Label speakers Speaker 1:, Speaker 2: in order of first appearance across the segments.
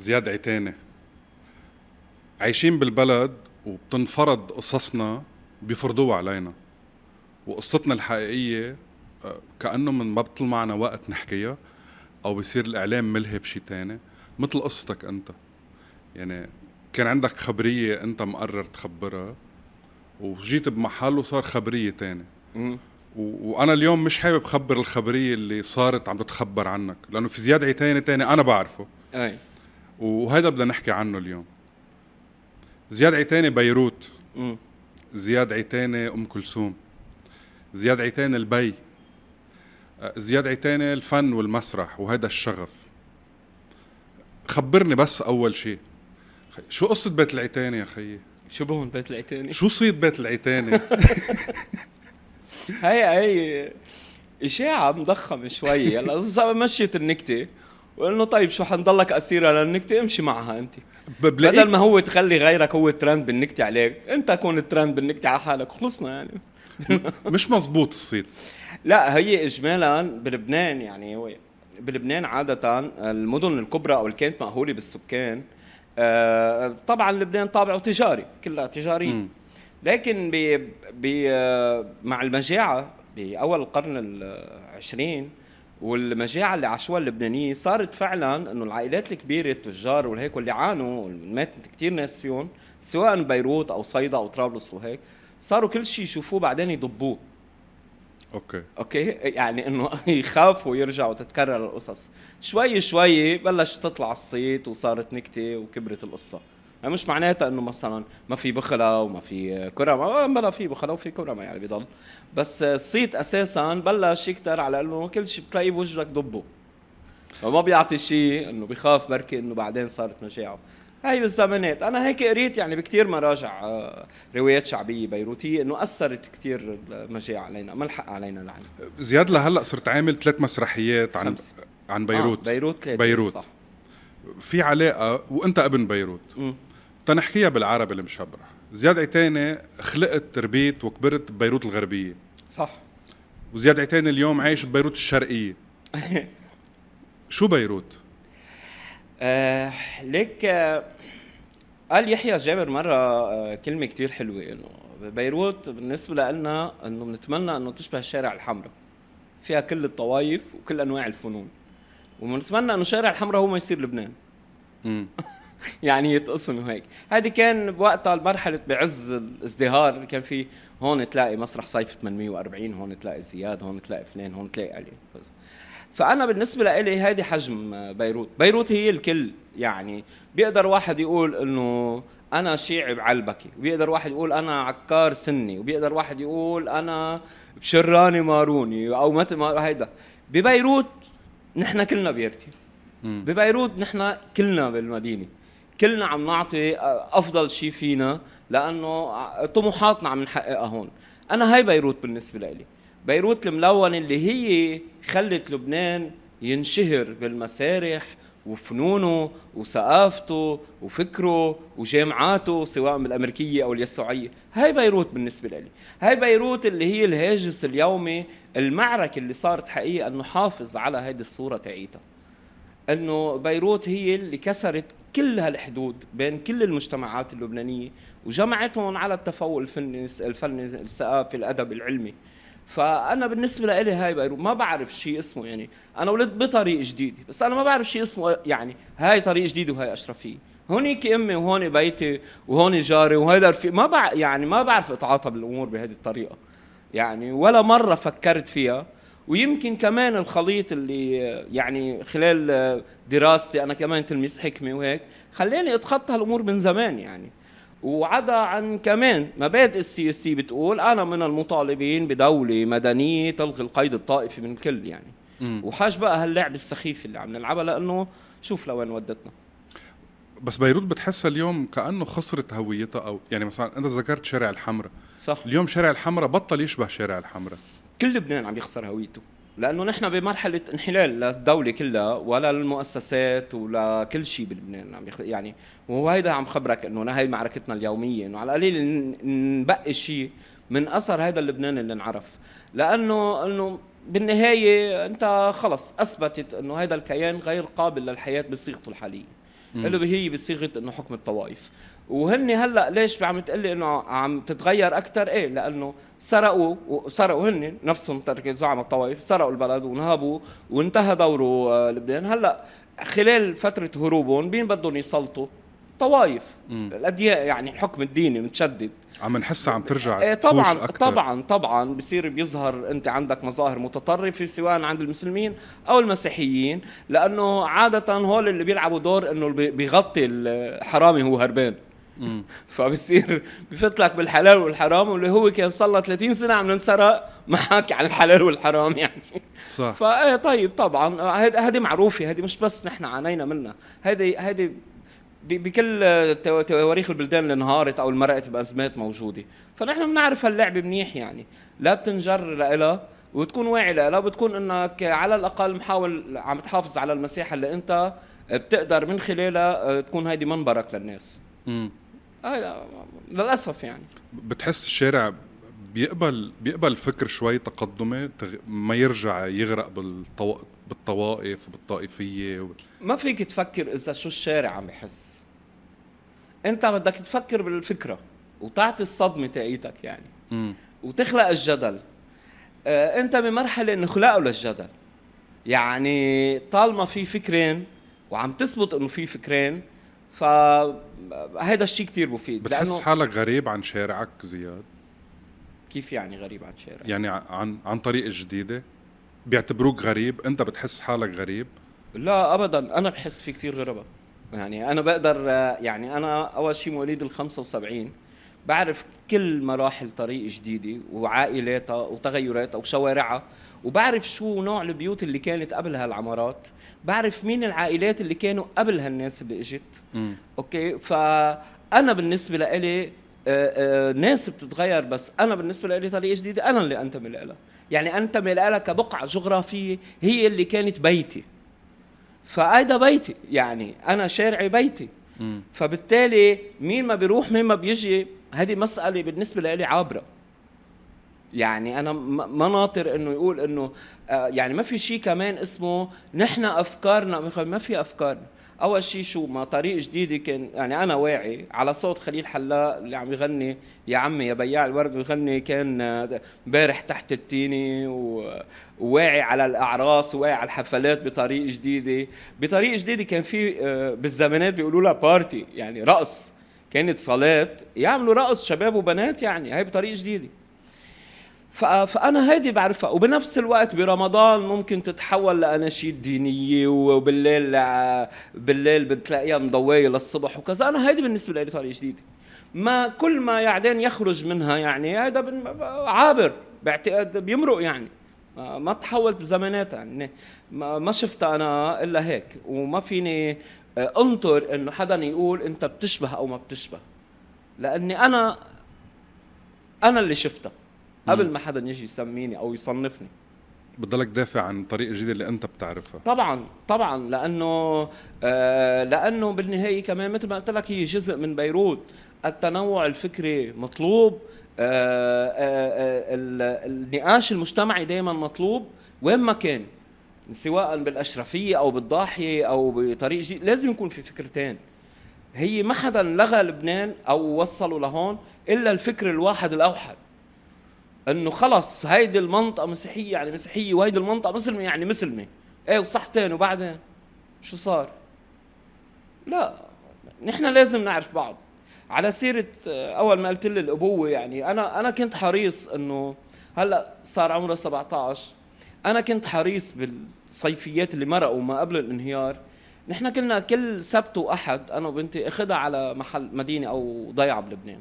Speaker 1: زياد عتاني عايشين بالبلد وبتنفرض قصصنا بيفرضوها علينا. وقصتنا الحقيقية آه، كأنه من ما بطل معنا وقت نحكيها أو بيصير الإعلام ملهي بشي تاني. مثل قصتك أنت. يعني كان عندك خبرية أنت مقرر تخبرها وجيت بمحل وصار خبرية تاني. وأنا اليوم مش حابب خبر الخبرية اللي صارت عم تتخبر عنك لأنه في زياد عتاني تاني أنا بعرفه.
Speaker 2: أي.
Speaker 1: وهذا بدنا نحكي عنه اليوم زياد عيتاني بيروت. زياد عيتاني أم كلثوم زياد عيتاني البي آه، زياد عيتاني الفن والمسرح وهذا الشغف خبرني بس أول شيء شو قصة بيت العيتاني يا خيي؟
Speaker 2: شو بهون بيت العيتاني؟
Speaker 1: شو صيت بيت العيتاني؟
Speaker 2: هي هي إشاعة مضخمة شوي هلا مشيت النكتة وانه طيب شو حنضلك اسيره للنكته امشي معها أنت. بدل ما هو تخلي غيرك هو الترند بالنكتة عليك أنت كون الترند بالنكتة على حالك وخلصنا يعني.
Speaker 1: مش مزبوط الصيت.
Speaker 2: لا هي اجمالا بلبنان يعني هو بلبنان عادة المدن الكبرى أو اللي كانت مأهولة بالسكان آه، طبعا لبنان طابعه تجاري كلها تجاري لكن بي بي مع المجاعة بأول القرن العشرين والمجاعة اللي عاشوها اللبنانيين صارت فعلا إنه العائلات الكبيرة التجار والهيك واللي عانوا مات كثير ناس فيهم سواء بيروت أو صيدا أو طرابلس وهيك صاروا كل شيء يشوفوه بعدين يضبوه.
Speaker 1: Okay.
Speaker 2: Okay؟ يعني إنه يخافوا يرجعوا تتكرر القصص. شوي شوي بلش تطلع الصيت وصارت نكتة وكبرت القصة. يعني مش معناتها إنه مثلا ما في بخلة وما في كرم آه، بلا في بخلة وفي كرم يعني بضل بس الصيت أساسا بلش يكتر على إنه كل شيء بتلاقيه بوجهك ضبه. فما بيعطي شيء إنه بخاف بركي إنه بعدين صارت مجاعه هاي بالزمانات. أنا هيك قريت يعني بكثير مراجع آه، روايات شعبية بيروتية إنه أثرت كثير المجاعه علينا ملحق علينا العين
Speaker 1: زياد لهلأ صرت عامل ثلاث مسرحيات عن خمس. عن بيروت.
Speaker 2: آه بيروت
Speaker 1: بيروت. صح. في علاقة وإنت ابن بيروت. م. تنحكيها بالعربي المشبرح زياد عتاني خلقت ربيت وكبرت ببيروت الغربية.
Speaker 2: صح.
Speaker 1: وزياد عتاني اليوم عايش ببيروت الشرقية. شو بيروت؟
Speaker 2: آه ليك آه قال يحيى جابر مرة آه كلمة كتير حلوة إنه بيروت بالنسبة لنا إنه بنتمنى إنه تشبه الشارع الحمراء. فيها كل الطوائف وكل أنواع الفنون. وبنتمنى إنه الشارع الحمراء هو ما يصير لبنان. يعني يتقسم وهيك هذه كان بوقتها مرحلة بعز الازدهار كان في هون تلاقي مسرح صيف 840 هون تلاقي زياد هون تلاقي فلان هون تلاقي علي. فأنا بالنسبة لي هذه حجم بيروت. بيروت هي الكل يعني بيقدر واحد يقول إنه أنا شيعي بعلبكي وبيقدر واحد يقول أنا عكار سني وبيقدر واحد يقول أنا بشراني ماروني أو مثل ما هيدا. ببيروت نحن كلنا بيرتي. ببيروت نحن كلنا بالمدينة. كلنا عم نعطي أفضل شيء فينا لأنه طموحاتنا عم نحققها هون. أنا هاي بيروت بالنسبة لي بيروت الملونه اللي هي خلت لبنان ينشهر بالمسارح وفنونه وثقافته وفكره وجامعاته سواء بالأمريكية أو اليسوعية. هاي بيروت بالنسبة لي هاي بيروت اللي هي الهاجس اليومي المعركة اللي صارت حقيقة إنه حافظ على هيدي الصورة تاعيتها. إنه بيروت هي اللي كسرت كل هالحدود بين كل المجتمعات اللبنانية وجمعتهم على التفوق الفني الفني الثقافي الأدب العلمي. فأنا بالنسبة لي هاي بيروت ما بعرف شيء اسمه يعني. أنا ولدت بطريق جديد بس أنا ما بعرف شيء اسمه يعني. هاي طريق جديد وهاي أشرفية. هونيك أمي وهون بيتي وهون جاري وهيدا رفيق ما بع يعني ما بعرف أتعاطى بالأمور بهذه الطريقة. يعني ولا مرة فكرت فيها. ويمكن كمان الخليط اللي يعني خلال دراستي أنا كمان تلميذ حكمة وهيك خلاني أتخطى هالامور من زمان يعني. وعدا عن كمان مبادئ السياسية بتقول أنا من المطالبين بدولة مدنية تلغي القيد الطائفي من الكل يعني. م. وحاج بقى هاللعب السخيف اللي عم نلعبها لأنه شوف لوين ودتنا.
Speaker 1: بس بيروت بتحسها اليوم كأنه خسرت هويتها أو يعني مثلا أنت ذكرت شارع الحمراء.
Speaker 2: صح.
Speaker 1: اليوم شارع الحمراء بطل يشبه شارع الحمراء.
Speaker 2: كل لبنان عم يخسر هويته. لأنه نحن بمرحلة انحلال للدوله كلها ولا للمؤسسات ولا كل شيء بلبنان عم يخ... يعني وهو هيدا عم خبرك إنه هاي معركتنا اليومية إنه على القليل نبقي شيء من أثر هذا اللبنان اللي انعرف. لأنه إنه بالنهاية أنت خلص أثبتت إنه هذا الكيان غير قابل للحياة بصيغته الحالية. اللي هي بصيغة إنه حكم الطوائف. وهن هلأ ليش عم تقلي إنه عم تتغير أكثر إيه لأنه سرقوا سرقوا هن نفسهم ترك زعم الطوائف سرقوا البلد ونهبوا وانتهى دوره آه، لبنان. هلأ خلال فترة هروبهم مين بدهم يسلطوا طوائف. الاديان يعني الحكم الديني متشدد.
Speaker 1: عم نحسها عم ترجع
Speaker 2: إيه طبعا أكتر. طبعا طبعا بصير بيظهر أنت عندك مظاهر متطرفة سواء عند المسلمين أو المسيحيين لأنه عادة هول اللي بيلعبوا دور إنه بيغطي الحرامي هو هربان. فبصير بفت لك بالحلال والحرام واللي هو كان صار له 30 سنة عم ننسرق ما حاكي عن الحلال والحرام يعني.
Speaker 1: صح.
Speaker 2: فايه طيب طبعا. هذه معروفة هذه مش بس نحن عانينا منها. هذه هذه بكل تواريخ البلدان اللي انهارت أو المرقت بأزمات موجودة. فنحن بنعرف هاللعبه منيح يعني. لا بتنجر لها وتكون واعي لها بتكون إنك على الأقل محاول عم تحافظ على المساحة اللي أنت بتقدر من خلالها آه، تكون هيدي منبرك للناس. امم آه للأسف يعني.
Speaker 1: بتحس الشارع بيقبل بيقبل فكر شوي تقدمي ما يرجع يغرق بالطو... بالطوائف وبالطائفية وبال...
Speaker 2: ما فيك تفكر إذا شو الشارع عم بحس أنت بدك تفكر بالفكرة وتعطي الصدمة تاعيتك يعني. م. وتخلق الجدل. آه أنت بمرحلة إنه خلقوا للجدل. يعني طالما في فكرين وعم تثبت إنه في فكرين فهذا الشيء كتير مفيد
Speaker 1: بتحس لأنه حالك غريب عن شارعك زياد؟
Speaker 2: كيف يعني غريب عن شارع
Speaker 1: يعني عن عن طريق جديدة؟ بيعتبروك غريب؟ أنت بتحس حالك غريب؟
Speaker 2: لا ابدا. أنا بحس في كتير غربة. يعني أنا بقدر يعني أنا أول شيء مواليد ال 75 بعرف كل مراحل طريق جديدة وعائلاتها وتغيراتها وشوارعها وبعرف شو نوع البيوت اللي كانت قبل هالعمارات. بعرف مين العائلات اللي كانوا قبل هالناس اللي اجت. أوكي؟ فأنا بالنسبة لإلي آه، آه، ناس بتتغير بس أنا بالنسبة لي طريقة جديدة أنا اللي أنتمي لها. يعني أنتمي لها كبقعة جغرافية هي اللي كانت بيتي. فهيدا بيتي يعني أنا شارعي بيتي. م. فبالتالي مين ما بيروح مين ما بيجي هذه مسألة بالنسبة لي عابرة. يعني أنا ما ناطر إنه يقول إنه آه، يعني ما في شيء كمان اسمه نحن أفكارنا ما في افكارنا أول شيء شو ما طريق جديده كان يعني أنا واعي على صوت خليل حلاق اللي عم يغني يا عمي يا بياع الورد بيغني كان امبارح تحت التيني وواعي على الأعراس وواعي على الحفلات بطريق جديدة. بطريق جديدة كان في آه، بالزمانات بيقولوا لها بارتي يعني رقص. كانت صلاة يعملوا رقص شباب وبنات يعني هي بطريق جديدة. فأنا هيدي بعرفها. وبنفس الوقت برمضان ممكن تتحول لاناشيد دينية وبالليل بالليل بتلاقيها مضوية للصبح وكذا. أنا هيدي بالنسبة لي طريقه جديده ما كل ما يعدين يخرج منها يعني هذا عابر باعتقاد بيمرق يعني. ما تحولت بزماناتها يعني. ما شفتها أنا إلا هيك. وما فيني أنطر إنه حدا يقول أنت بتشبه أو ما بتشبه. لأني أنا أنا اللي شفتها. قبل ما حدا يجي يسميني أو يصنفني.
Speaker 1: بتضلك دافع عن طريق الجديده اللي أنت بتعرفها
Speaker 2: طبعا طبعا لأنه آه لأنه بالنهاية كمان مثل ما قلت لك هي جزء من بيروت. التنوع الفكري مطلوب آه آه, آه، النقاش المجتمعي دائما مطلوب. وين ما كان سواء بالأشرفية أو بالضاحية أو بطريق جديد لازم يكون في فكرتين. هي ما حدا لغى لبنان أو وصلوا لهون إلا الفكر الواحد الأوحد. انه خلص هيدي المنطقة مسيحية يعني مسيحية وهيدي المنطقة مسلمة يعني مسلمة. إيه وصحتين وبعدين؟ شو صار؟ لا نحن لازم نعرف بعض. على سيرة أول ما قلت لي الأبوة يعني أنا أنا كنت حريص إنه هلأ صار عمره 17 أنا كنت حريص بالصيفيات اللي مرقوا ما قبل الانهيار. نحن كنا كل سبت وأحد أنا وبنتي أخذها على محل مدينة أو ضيعة بلبنان.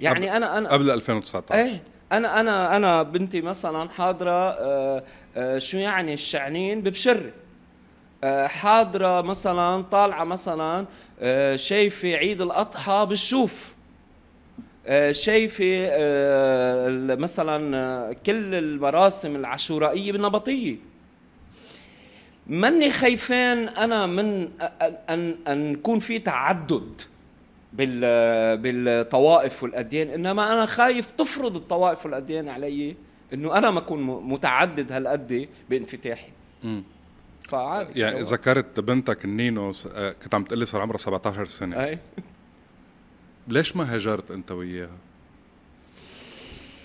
Speaker 2: يعني أنا أنا
Speaker 1: قبل 2019
Speaker 2: إيه أنا أنا أنا بنتي مثلا حاضرة آه، آه، شو يعني الشعنين؟ ببشره آه، حاضرة مثلا طالعة مثلا شايفة عيد الأضحى بالشوف. شايفة مثلا كل المراسم العاشورائية بالنبطية. ماني خايفان أنا من أن أن يكون في تعدد. بالطوائف والأديان. إنما أنا خايف تفرض الطوائف والأديان علي إنه أنا ما أكون متعدد هالقد بانفتاحي. فعادي.
Speaker 1: يعني ذكرت بنتك النينو آه، كنت عم تقلي صار عمرها 17 سنة.
Speaker 2: أي.
Speaker 1: ليش ما هاجرت أنت وياها؟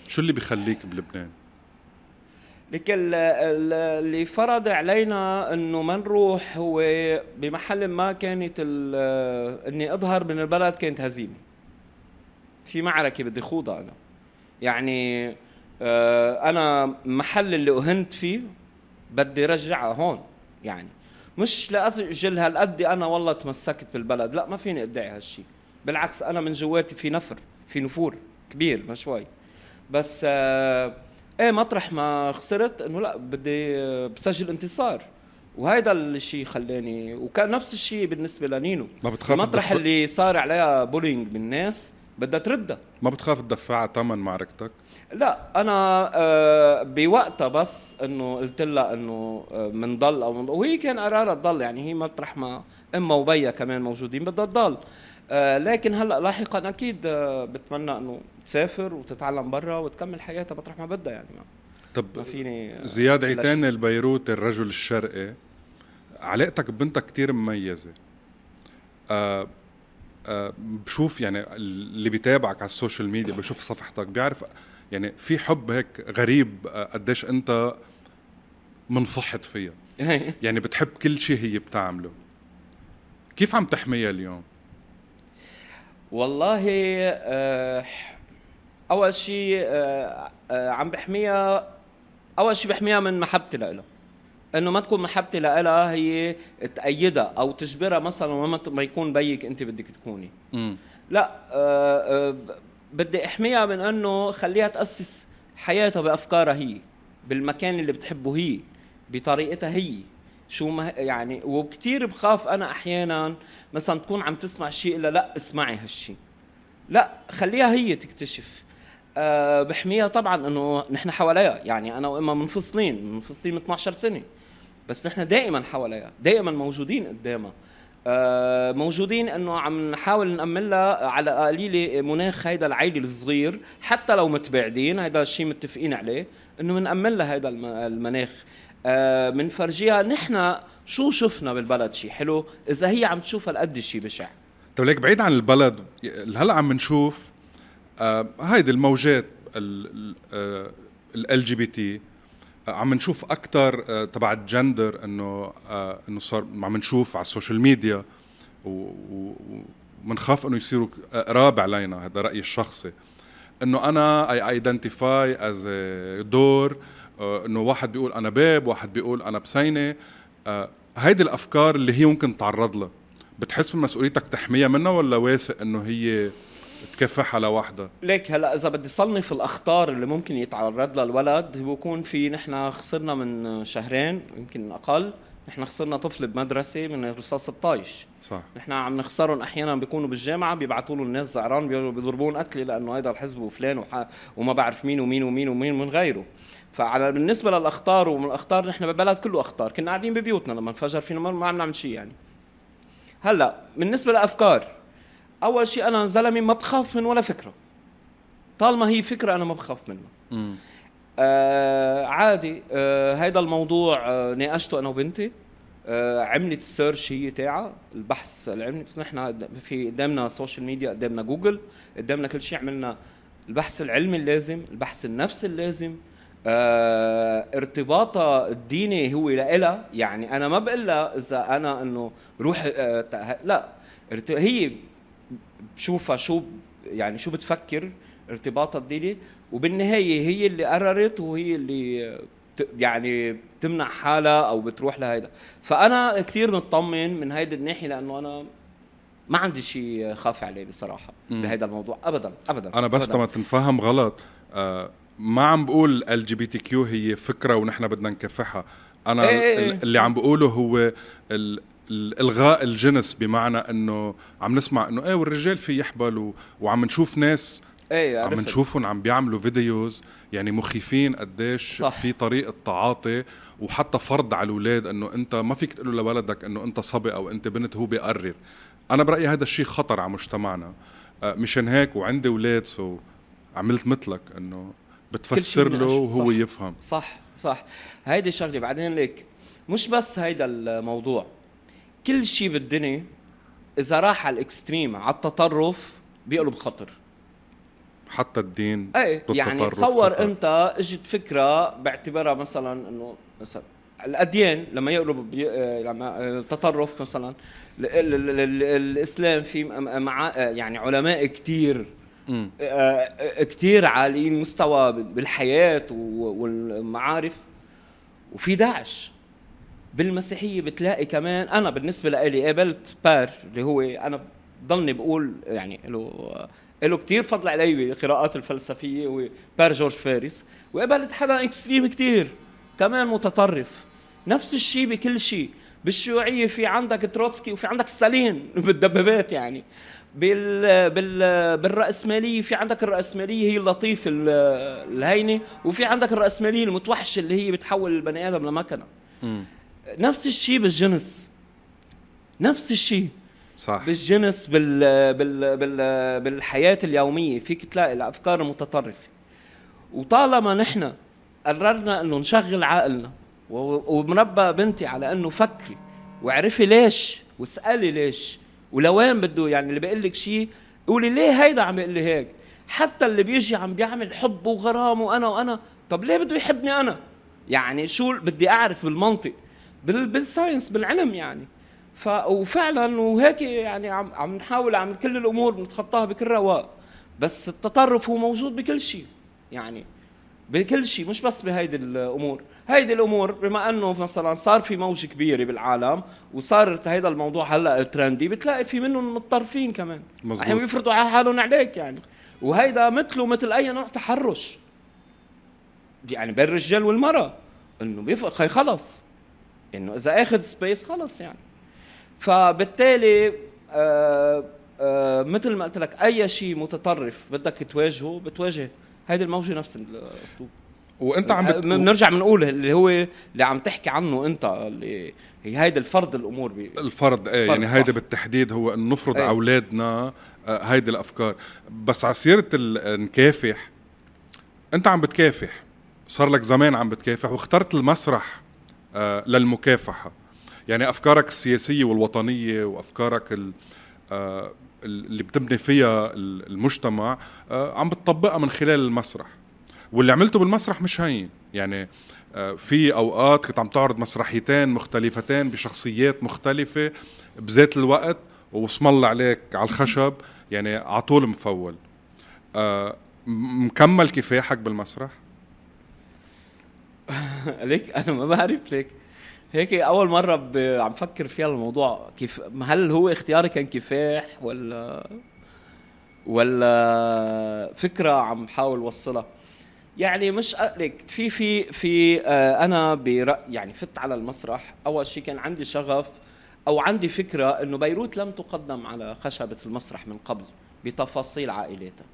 Speaker 1: شو اللي بيخليك بلبنان؟
Speaker 2: لك ال- ال- اللي فرض علينا إنه ما نروح هو بمحل ما كانت إني أظهر من البلد كانت هزيمة. في معركة بدي خوضها أنا. يعني آه، أنا محل اللي أهنت فيه بدي رجعها هون. يعني مش لاجل هالقد أنا والله تمسكت بالبلد. لا ما فيني أدعي هالشيء بالعكس أنا من جواتي في نفر في نفور كبير ما شوي. بس آه إيه مطرح ما خسرت إنه لا بدي آه، بسجل انتصار. وهيدا الشيء خلاني وكان نفس الشيء بالنسبة لنينو.
Speaker 1: ما بتخاف
Speaker 2: المطرح
Speaker 1: تدفع...
Speaker 2: اللي صار عليها بولينج بالناس بدها تردها.
Speaker 1: ما بتخاف تدفعها ثمن معركتك؟
Speaker 2: لا أنا آه، بوقتها بس إنه قلت لها إنه آه، منضل أو منضل وهي كان قرارها تضل يعني هي مطرح ما امها وبيها كمان موجودين بدها تضل. آه، لكن هلا لاحقا أكيد آه، بتمنى إنه تسافر وتتعلم برا وتكمل حياتها مطرح ما بدها يعني. ما,
Speaker 1: طب
Speaker 2: ما فيني آه،
Speaker 1: زياد عيتاني البيروتي الرجل الشرقي علاقتك ببنتك كتير مميزة. آه آه بشوف يعني اللي بيتابعك على ال social media بشوف صفحتك بيعرف يعني في حب هيك غريب آه قديش أنت منفخت فيها. يعني بتحب كل شيء هي بتعمله. كيف عم تحميها اليوم؟
Speaker 2: والله آه، أول شيء آه، آه، عم بحميها أول شيء بحميها من محبتي لها إنه ما تكون محبتي لها هي تأيدها أو تجبرها مثلا ما ما يكون بيك أنت بدك تكوني.
Speaker 1: امم
Speaker 2: لا بدي أحميها من إنه خليها تأسس حياتها بأفكارها هي بالمكان اللي بتحبه هي بطريقتها هي. شو ما يعني وكثير بخاف أنا أحيانا مثلا تكون عم تسمع شيء إلا لا اسمعي هالشيء لا خليها هي تكتشف. أه بحميها طبعا إنه نحن حواليها. يعني أنا وامها منفصلين منفصلين من 12 سنة. بس نحن دائما حواليها دائما موجودين قدامها. آه، موجودين إنه عم نحاول نأمن لها على قليلة مناخ هيدا العيلة الصغير. حتى لو متباعدين هيدا الشيء متفقين عليه إنه بنأمن لها هيدا الم- المناخ. بنفرجيها نحن شو شفنا بالبلد شيء حلو؟ إذا هي عم تشوفها قد شيء بشع.
Speaker 1: طيب ليك بعيد عن البلد هلا عم نشوف آه هيدي الموجات LGBT عم نشوف أكثر آه تبع الجندر إنه آه إنه صار عم نشوف على ال social media ومنخاف إنه يصيروا قراب علينا هذا رأيي الشخصي. إنه أنا I identify as door آه إنه واحد بيقول أنا باب واحد بيقول أنا بسينة. آه هيدي الأفكار اللي هي ممكن تعرض لها. بتحس بمسؤوليتك تحميها منها ولا واثق إنه هي تكافحها لوحدها
Speaker 2: ليك هلا إذا بدي صنف الأخطار اللي ممكن يتعرض لها الولد بكون في نحن خسرنا من شهرين يمكن أقل. نحن خسرنا طفل بمدرسة من رصاص الطايش.
Speaker 1: صح.
Speaker 2: نحن عم نخسرهم أحيانا بيكونوا بالجامعة بيبعثوا له الناس زعران بيضربون قتلي لأنه هيدا الحزب وفلان وح... وما بعرف مين ومين ومين ومين من غيره. فعلى بالنسبة للأخطار ومن الأخطار نحن ببلد كله أخطار. كنا قاعدين ببيوتنا لما انفجر فينا ما عم نعمل شيء يعني. هلأ بالنسبة لأفكار أول شيء أنا زلمة ما بخاف من ولا فكرة. طالما هي فكرة أنا ما بخاف منها. آه عادي. آه هيدا الموضوع آه ناقشته أنا وبنتي. آه عملت ال search هي تاعها البحث العلمي. بس نحن في قدامنا social media قدامنا جوجل قدامنا كل شيء عملنا البحث العلمي اللازم البحث النفسي اللازم. آه ارتباطها الديني هو لإلها يعني أنا ما بقول لها إذا أنا إنه روح آه لا. هي بشوفها شو يعني شو بتفكر ارتباطها الديني. وبالنهاية هي اللي قررت وهي اللي يعني بتمنع حالها أو بتروح لهيدا. فأنا كثير مطمن من هيدي الناحية لأنه أنا ما عندي شيء خاف عليه
Speaker 1: بصراحة.
Speaker 2: بهيدا الموضوع. ابدا ابدا
Speaker 1: أنا بس. تما تنفهم غلط. آه ما عم بقول ال جي بي تي كيو هي فكرة ونحن بدنا نكافحها أنا
Speaker 2: إيه إيه إيه.
Speaker 1: ال- اللي عم بقوله هو ال- ال- إلغاء الجنس بمعنى إنه عم نسمع إنه إيه والرجال في يحبل و... وعم نشوف ناس
Speaker 2: إيه
Speaker 1: عم. نشوفهم عم بيعملوا videos يعني مخيفين قديش
Speaker 2: صح.
Speaker 1: في طريقة تعاطي وحتى فرض على الأولاد إنه أنت ما فيك تقول لولدك إنه أنت صبي أو أنت بنت هو بيقرر أنا برأيي هذا الشيء خطر على مجتمعنا آه، مشان هيك وعندي أولاد so عملت مثلك إنه بتفسر له وهو
Speaker 2: صح.
Speaker 1: يفهم.
Speaker 2: صح صح. هيدي شغلة. بعدين ليك مش بس هيدا الموضوع. كل شيء بالدنيا إذا راح على ال extreme على التطرف بيقلب خطر.
Speaker 1: حتى الدين
Speaker 2: إيه يعني تصور خطر. أنت إجت فكرة باعتبارها مثلا إنه مثلا الأديان لما يقلب لما التطرف مثلا الإسلام في مع يعني علماء كثير آه، كثير عاليين مستوى بالحياة والمعارف. وفي داعش بالمسيحية بتلاقي كمان أنا بالنسبة لي قابلت بار اللي هو أنا ضلني بقول يعني له له كثير فضل علي بالقراءات الفلسفية وبار جورج فارس. وقابلت حدا extreme كثير كمان متطرف. نفس الشيء بكل شيء بالشيوعية في عندك تروتسكي وفي عندك ستالين بالدبابات يعني. بال بال بالرأسمالية. في عندك الرأسمالية هي اللطيفة الهينة وفي عندك الرأسمالية المتوحشة اللي هي بتحول البني آدم لمكنة. نفس الشيء بالجنس. نفس الشيء
Speaker 1: صح.
Speaker 2: بالجنس بال بال بال بالحياة اليومية. فيك تلاقي الأفكار المتطرفة. وطالما نحن قررنا إنه نشغل عقلنا ومربى بنتي على إنه فكري واعرفي ليش واسألي ليش ولوين بده يعني اللي بيقول لك شيء قولي ليه هيدا عم يقول لي هيك؟ حتى اللي بيجي عم بيعمل حب وغرام وأنا وأنا طب ليه بده يحبني أنا؟ يعني شو بدي أعرف بالمنطق بالساينس بالعلم يعني. ف وفعلا وهيك يعني عم عم نحاول عم كل الأمور بنتخطاها بكل رواق بس التطرف هو موجود بكل شيء يعني. بكل شيء مش بس بهيدي الأمور. هيدي الأمور بما أنه مثلا صار في موجة كبيرة بالعالم وصار هيدا الموضوع هلأ ترندي بتلاقي في منهم متطرفين كمان. مزبوط. أحيانا بيفرضوا على حالهم عليك يعني. وهيدا مثله مثل أي نوع تحرش. يعني بين الرجال والمرأة إنه بيفق خلص. إنه إذا أخذ سبيس خلص يعني. فبالتالي آه آه مثل ما قلت لك أي شيء متطرف بدك تواجهه بتواجه هيدي الموجة نفس الأسلوب.
Speaker 1: وأنت عم بت...
Speaker 2: بنرجع بنقول اللي هو اللي عم تحكي عنه أنت اللي هي هيدا الفرض الأمور بي...
Speaker 1: الفرض إيه يعني هيدا بالتحديد هو انه نفرض إيه. أولادنا آه، هيدي الأفكار. بس على سيرة نكافح أنت عم بتكافح. صار لك زمان عم بتكافح واخترت المسرح آه، للمكافحة. يعني أفكارك السياسية والوطنية وأفكارك آه، اللي بتبني فيها المجتمع عم بتطبقها من خلال المسرح. واللي عملته بالمسرح مش هين. يعني آه، في أوقات كنت عم تعرض مسرحيتين مختلفتين بشخصيات مختلفة بذات الوقت واسم الله عليك على الخشب يعني على طول مفول. آه، مكمل كفاحك بالمسرح؟
Speaker 2: ليك؟ أنا ما بعرف ليك. هيك أول مرة ب... عم فكر فيها الموضوع. كيف هل هو اختياري كان كفاح ولا ولا فكرة عم حاول وصلها؟ يعني مش لك في في في آه أنا برأي يعني فت على المسرح. أول شيء كان عندي شغف أو عندي فكرة إنه بيروت لم تقدم على خشبة المسرح من قبل بتفاصيل عائلاتها.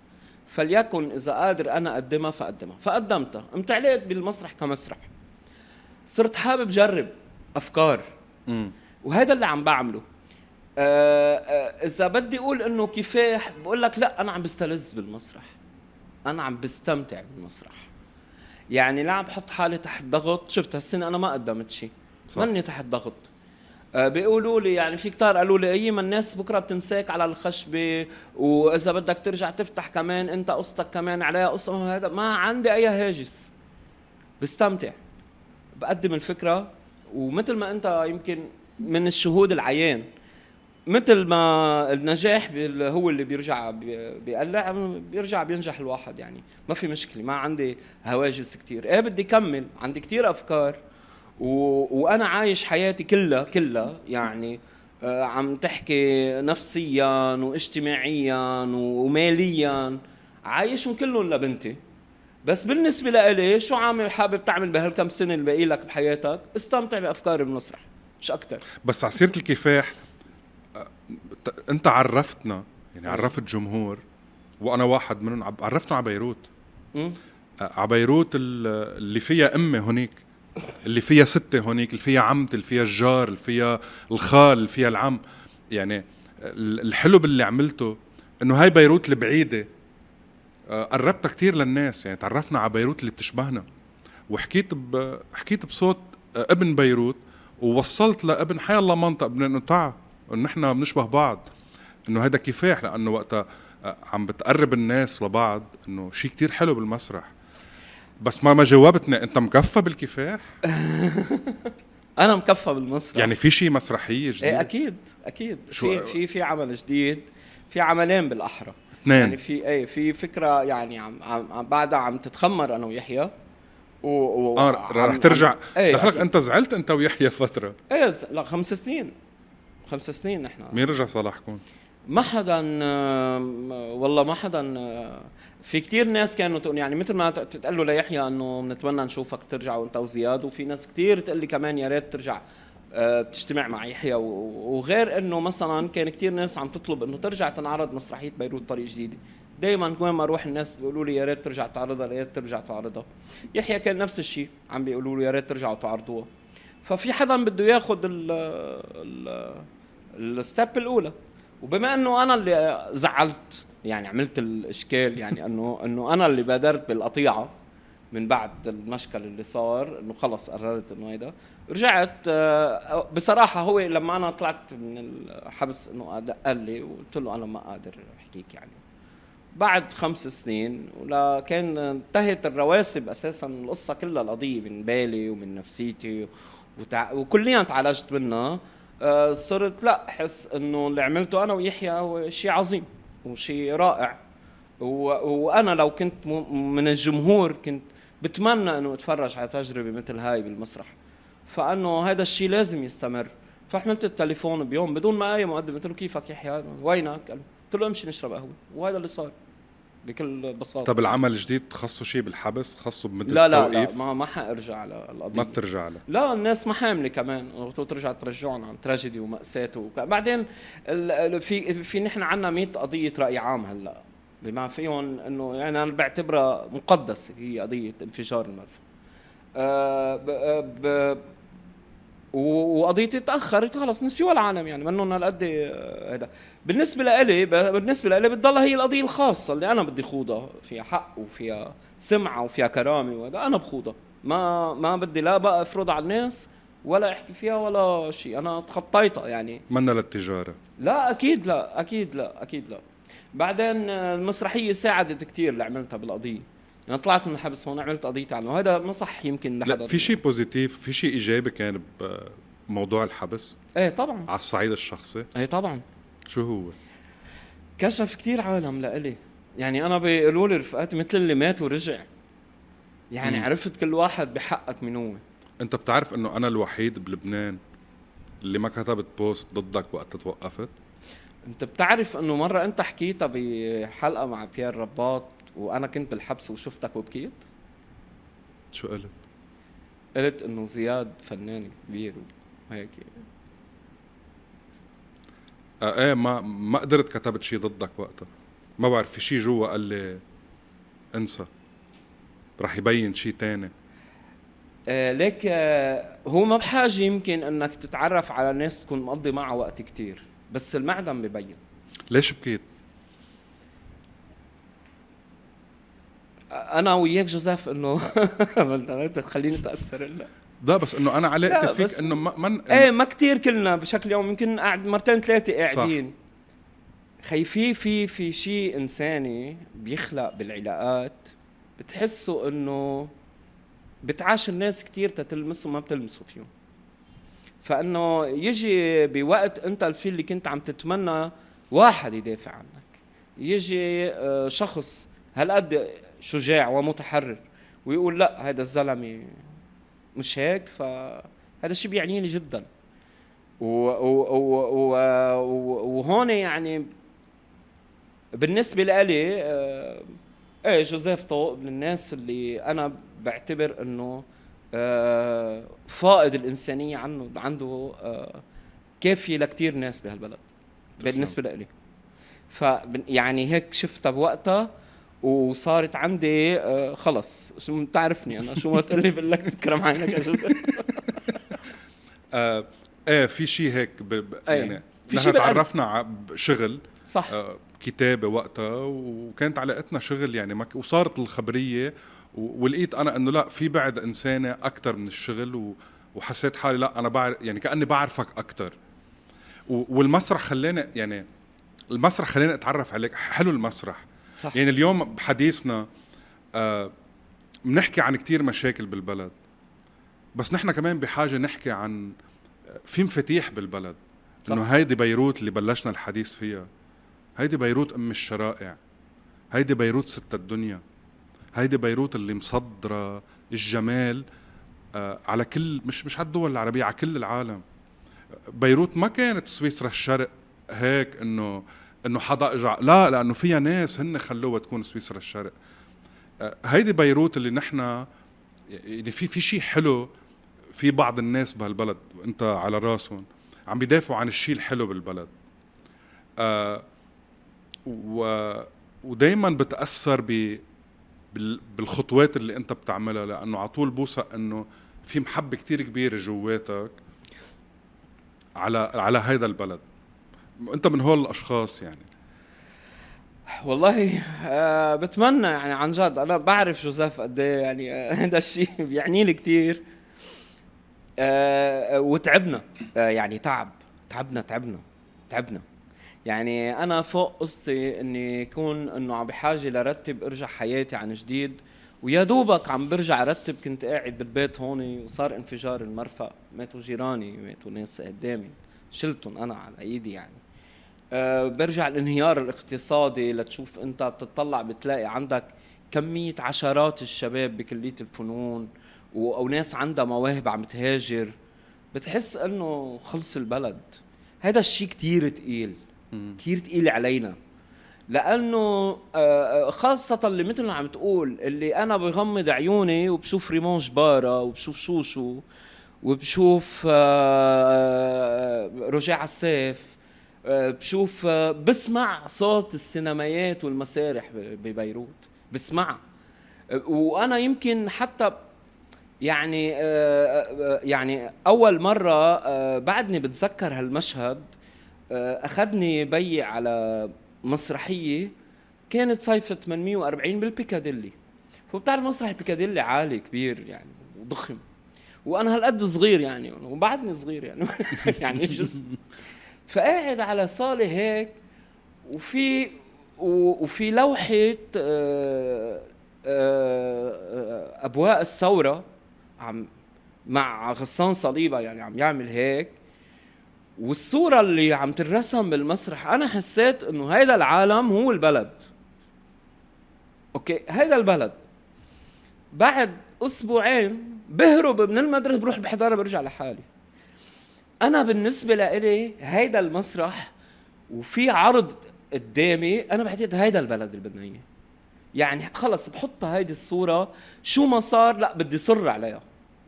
Speaker 2: فليكن إذا قادر أنا أقدمها فأقدمها. فقدمتها. امتعلقت بالمسرح كمسرح. صرت حابب جرب. أفكار. وهذا اللي عم بعمله. آه آه إذا بدي أقول إنه كفاح بقول لك لا أنا عم بستلذ بالمسرح. أنا عم بستمتع بالمسرح. يعني لا عم بحط حالي تحت ضغط. شفت هالسنة أنا ما قدمت شيء ماني تحت ضغط. آه بيقولوا لي يعني في كتار قالوا لي اي ما الناس بكرة بتنساك على الخشبة. وإذا بدك ترجع تفتح كمان أنت قصتك كمان عليها قصة. هذا ما عندي أي هاجس. بستمتع. بقدم الفكرة. ومثل ما انت يمكن من الشهود العيان مثل ما النجاح هو اللي بيرجع بيقلع بيرجع بينجح الواحد يعني. ما في مشكلة ما عندي هواجس كتير. إيه بدي كمل. عندي كتير أفكار و... وأنا عايش حياتي كلها كلها يعني آه عم تحكي نفسيا واجتماعيا وماليا. عايشهم كلهم لبنتي. بس بالنسبة لإلي شو عامل حابب تعمل بهالكم سنة اللي باقي لك بحياتك؟ استمتع بأفكاري بالمسرح مش أكثر
Speaker 1: بس على سيرة الكفاح أنت عرفتنا يعني عرفت جمهور وأنا واحد منهم عرفتنا على بيروت. على بيروت اللي فيها أمي هونيك اللي فيها ستة هونيك اللي فيها عمتي اللي فيها الجار اللي فيها الخال اللي فيها العم. يعني الحلو باللي عملته إنه هاي بيروت البعيدة قربتها كتير للناس. يعني تعرفنا على بيروت اللي بتشبهنا. وحكيت ب... حكيت بصوت ابن بيروت ووصلت لابن حي الله منطق. ابن إنه تعا إنه نحن بنشبه بعض. إنه هذا كفاح لأنه وقتها آه، عم بتقرب الناس لبعض. إنه شيء كتير حلو بالمسرح. بس ما ما جاوبتني أنت مكفى بالكفاح؟
Speaker 2: أنا مكفى بالمسرح.
Speaker 1: يعني في شيء مسرحية جديدة؟
Speaker 2: إيه أكيد أكيد.
Speaker 1: شو-
Speaker 2: في في في عمل جديد. في عملين بالأحرى.
Speaker 1: اثنين.
Speaker 2: يعني في إيه في فكرة يعني عم, عم بعدها عم تتخمر أنا ويحيى. و, و آه
Speaker 1: رح ترجع.
Speaker 2: إيه
Speaker 1: دخلك. أنت زعلت أنت ويحيى
Speaker 2: فترة؟ إيه لا خمس سنين. خمس سنين نحن.
Speaker 1: مين رجع صالحكم؟
Speaker 2: ما حدا آم، والله ما حدا آه، في كتير ناس كانوا تقول يعني مثل ما تقول له ليحيى إنه بنتمنى نشوفك ترجع وأنت وزياد وفي ناس كتير تقول لي كمان يا ريت ترجع. آه، تجتمع مع يحيى وغير إنه مثلا كان كتير ناس عم تطلب إنه ترجع تنعرض مسرحية بيروت طريق جديده دائما وين ما أروح الناس بيقولوا لي يا ريت ترجع تعرضها يا ريت ترجع تعرضها. يحيى كان نفس الشيء عم بيقولوا له يا ريت ترجعوا تعرضوها ففي حدا بده ياخذ ال ال الستيب الأولى. وبما إنه أنا اللي زعلت يعني عملت الإشكال يعني انه إنه أنا اللي بادرت بالقطيعة من بعد المشكل اللي صار إنه خلص قررت إنه هيدا. رجعت آه، بصراحة هو لما أنا طلعت من الحبس إنه قال لي وقلت له أنا ما قادر أحكيك يعني. بعد خمس سنين ولا كان انتهت الرواسب أساسا القصة كلها القضية من بالي ومن نفسيتي وتع... وكليا تعالجت منها. آه، صرت لا احس إنه اللي عملته أنا ويحيى هو شيء عظيم وشيء رائع. و... وأنا لو كنت. من الجمهور كنت بتمنى إنه أتفرج على تجربة مثل هاي بالمسرح. فإنه هذا الشيء لازم يستمر. فحملت التليفون بيوم بدون ما أي مقدمه قلت له كيفك يحيى؟ وينك؟ قلت له امشي نشرب قهوة. وهذا اللي صار بكل بساطة.
Speaker 1: طب العمل الجديد خصه شيء بالحبس؟ خصه بمدة
Speaker 2: لا لا لا
Speaker 1: التوقيف
Speaker 2: ما ما حأرجع على القضية.
Speaker 1: ما بترجع له
Speaker 2: لا الناس ما حاملة كمان. ترجع ترجعهم عن تراجيدي ومأساة وك... بعدين ال... في في نحن عندنا 100 قضية رأي عام هلأ. بما فيهم إنه يعني أنا بعتبرها مقدسة هي قضية انفجار المرفأ. أه ب... آه، ب... وقضيتي تأخرت خلص نسيوها العالم يعني منهم هالقد آه، هذا بالنسبة لإلي بالنسبة لإلي بتضلها هي القضية الخاصة اللي أنا بدي خوضها فيها حق وفيها سمعة وفيها كرامة وهذا أنا بخوضها. ما ما بدي لا بقى أفرض على الناس ولا أحكي فيها ولا شيء أنا تخطيتها يعني.
Speaker 1: منا للتجارة.
Speaker 2: لا أكيد لا أكيد لا أكيد لا. بعدين آه، المسرحية ساعدت كتير اللي عملتها بالقضية. يعني طلعت من الحبس هون عملت قضيتي عنه وهذا ما صح يمكن لحدا
Speaker 1: لا في شيء بوزيتيف في شيء إيجابي كان بموضوع الحبس؟
Speaker 2: إيه طبعا.
Speaker 1: على الصعيد الشخصي؟
Speaker 2: إيه طبعا.
Speaker 1: شو هو؟
Speaker 2: كشف كتير عالم لإلي. يعني أنا بيقولوا لي رفقاتي مثل اللي مات ورجع. يعني
Speaker 1: مم.
Speaker 2: عرفت كل واحد بحقك من هو.
Speaker 1: أنت بتعرف إنه أنا الوحيد بلبنان اللي ما كتبت بوست ضدك وقت توقفت؟
Speaker 2: انت بتعرف انه مرة انت حكيتها بحلقة مع بيير رباط وأنا كنت بالحبس وشفتك وبكيت؟
Speaker 1: شو قلت؟
Speaker 2: قلت انه زياد فنان كبير وهيك.
Speaker 1: آه إيه ما ما قدرت كتبت شيء ضدك وقتها. ما بعرف في شيء جوا قال لي انسى. رح يبين شيء تاني.
Speaker 2: آه ليك آه هو ما بحاجة يمكن انك تتعرف على ناس تكون مقضي معها وقت كتير. بس المعدن ببين
Speaker 1: ليش بكيت؟
Speaker 2: أنا وياك جوزيف إنه انت تخليني اتاثر لا
Speaker 1: لا بس إنه أنا علاقتي
Speaker 2: لا،
Speaker 1: فيك إنه ما من
Speaker 2: إيه ما كتير كلنا بشكل يومي يمكن قاعد مرتين ثلاثة قاعدين. خي في في في شيء إنساني بيخلق بالعلاقات بتحسوا إنه بتعاش الناس كتير تتلمسوا ما بتلمسوا فيهم. فإنه يجي بوقت أنت الفيل اللي كنت عم تتمنى واحد يدافع عنك. يجي آه، شخص هالقد شجاع ومتحرر ويقول لا هذا الزلمة مش هيك فهذا الشيء بيعني لي جدا. وهون يعني بالنسبة لإلي آه، إيه جوزيف طوق من الناس اللي أنا بعتبر إنه فائض الإنسانية عنه عنده آه، كافية لكتير ناس بهالبلد. بالنسبة لإلي ف يعني هيك شفتها بوقتها وصارت عندي آه، خلص شو بتعرفني أنا شو ما تقول لي بقول لك تكرم عينك
Speaker 1: آه إيه في شيء هيك.
Speaker 2: أيه.
Speaker 1: يعني نحن. تعرفنا على شغل
Speaker 2: صح
Speaker 1: آه كتابة وقتها وكانت علاقتنا شغل يعني ما. وصارت الخبرية. ولقيت أنا إنه لا في بعد انساني أكثر من الشغل. وحسيت حالي لا أنا بعرف يعني كأني بعرفك أكثر والمسرح خلاني يعني المسرح خلاني أتعرف عليك حلو المسرح. صح. يعني اليوم بحديثنا آه بنحكي عن كتير مشاكل بالبلد. بس نحن كمان بحاجة نحكي عن في مفاتيح بالبلد. إنه هيدي بيروت اللي بلشنا الحديث فيها. هيدي بيروت أم الشرائع. هيدي بيروت ست الدنيا. هيدي بيروت اللي مصدرة الجمال آه على كل مش مش على الدول العربية على كل العالم. بيروت ما كانت سويسرا الشرق هيك إنه إنه حدا اجى لا لأنه فيها ناس هن خلوها تكون سويسرا الشرق آه هيدي بيروت اللي نحن يعني في في شيء حلو في بعض الناس بهالبلد وإنت على راسهم عم بيدافعوا عن الشيء الحلو بالبلد. آه و ودائما بتأثر ب بالخطوات اللي انت بتعملها لأنه على طول بوثق إنه في محبة كتير كبيرة جواتك على على هذا البلد. انت من هول الأشخاص يعني.
Speaker 2: والله آه بتمنى يعني عن جد أنا بعرف جوزيف قد إيه يعني آه، هذا الشيء بيعني لي كثير آه وتعبنا يعني تعب تعبنا تعبنا تعبنا. يعني أنا فوق قصتي إني يكون إنه عم بحاجة لرتب أرجع حياتي عن جديد ويا دوبك عم برجع رتب كنت قاعد بالبيت هون وصار انفجار المرفأ ماتوا جيراني ماتوا ناس قدامي شلتهم أنا على إيدي يعني. أه برجع الانهيار الاقتصادي لتشوف أنت بتطلع بتلاقي عندك كمية عشرات الشباب بكلية الفنون أو ناس عندها مواهب عم تهاجر بتحس إنه خلص البلد. هذا الشيء كتير تقيل. كثير ثقيل علينا. لأنه آه، آه، خاصة اللي مثل ما عم تقول اللي أنا بغمض عيوني وبشوف ريمون جبارة وبشوف شوشو وبشوف آه، رجاع السيف بشوف بسمع صوت السينمايات والمسارح ببيروت. بسمعها وأنا يمكن حتى يعني يعني أول مرة بعدني بتذكر هالمشهد أخذني بي على مسرحية كانت صيفة 840 بالبيكاديلي. فبتعرف مسرح البيكاديلي عالي كبير يعني وضخم. وأنا هالقد صغير يعني وبعدني صغير يعني. يعني جزء. فقاعد على صالة هيك وفي وفي لوحة آه، آه، ابواء الثورة عم مع غسان صليبة يعني عم يعمل هيك. والصورة اللي عم ترسم بالمسرح أنا حسيت إنه هيدا العالم هو البلد. أوكي هيدا البلد. بعد أسبوعين بهرب من المدرسة بروح بحضارة برجع لحالي. أنا بالنسبة لإلي هيدا المسرح وفي عرض قدامي أنا بعتقد هيدا البلد اللي بدنا إياه. يعني خلص بحط هيدي الصورة شو ما صار لا بدي صر عليها.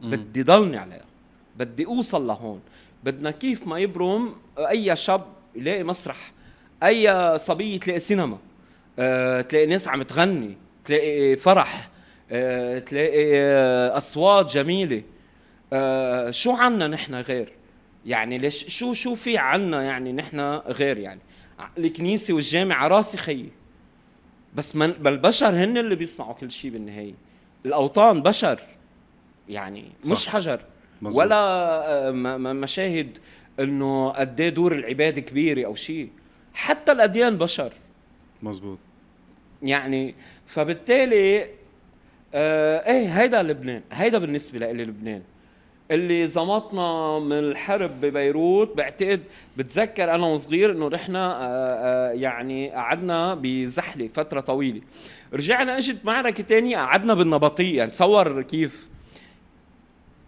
Speaker 2: بدي ضلني عليها. بدي أوصل لهون. بدنا كيف ما يبرم أي شاب يلاقي مسرح أي صبية تلاقي سينما أه تلاقي ناس عم تغني تلاقي فرح أه تلاقي أه أصوات جميلة. أه شو عنا نحن غير؟ يعني ليش؟ شو شو في عنا يعني نحن غير يعني؟ الكنيسة والجامعة راسي خيي. بس من البشر هن اللي بيصنعوا كل شيء بالنهاية. الأوطان بشر. يعني صح. مش حجر. مزبوط. ولا آه، مشاهد إنه قد إيه دور العباده كبيرة أو شيء. حتى الأديان بشر.
Speaker 1: مزبوط
Speaker 2: يعني فبالتالي آه إيه هيدا لبنان هيدا بالنسبة لإلي لبنان. اللي زمطنا من الحرب ببيروت بعتقد بتذكر أنا وصغير إنه رحنا آه آه يعني قعدنا بزحلة فترة طويلة. رجعنا إجت معركة تانية قعدنا بالنبطية. يعني تصور كيف؟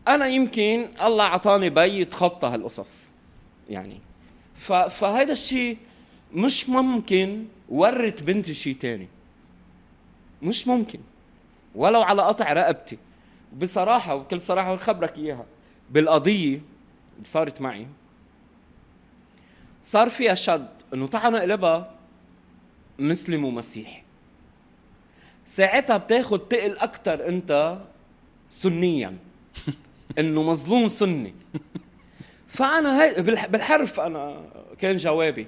Speaker 2: أنا يمكن الله أعطاني بي يتخطى هالقصص يعني. فهذا الشيء مش ممكن ورت بنتي شيء تاني. مش ممكن ولو على قطع رقبتي. بصراحة وبكل صراحة خبرك إياها بالقضية اللي صارت معي. صار فيها شد إنه تعال نقلبها مسلم ومسيحي. ساعتها بتاخد تقل أكتر أنت سنيا. إنه مظلوم سني. فأنا هي بالحرف أنا كان جوابي.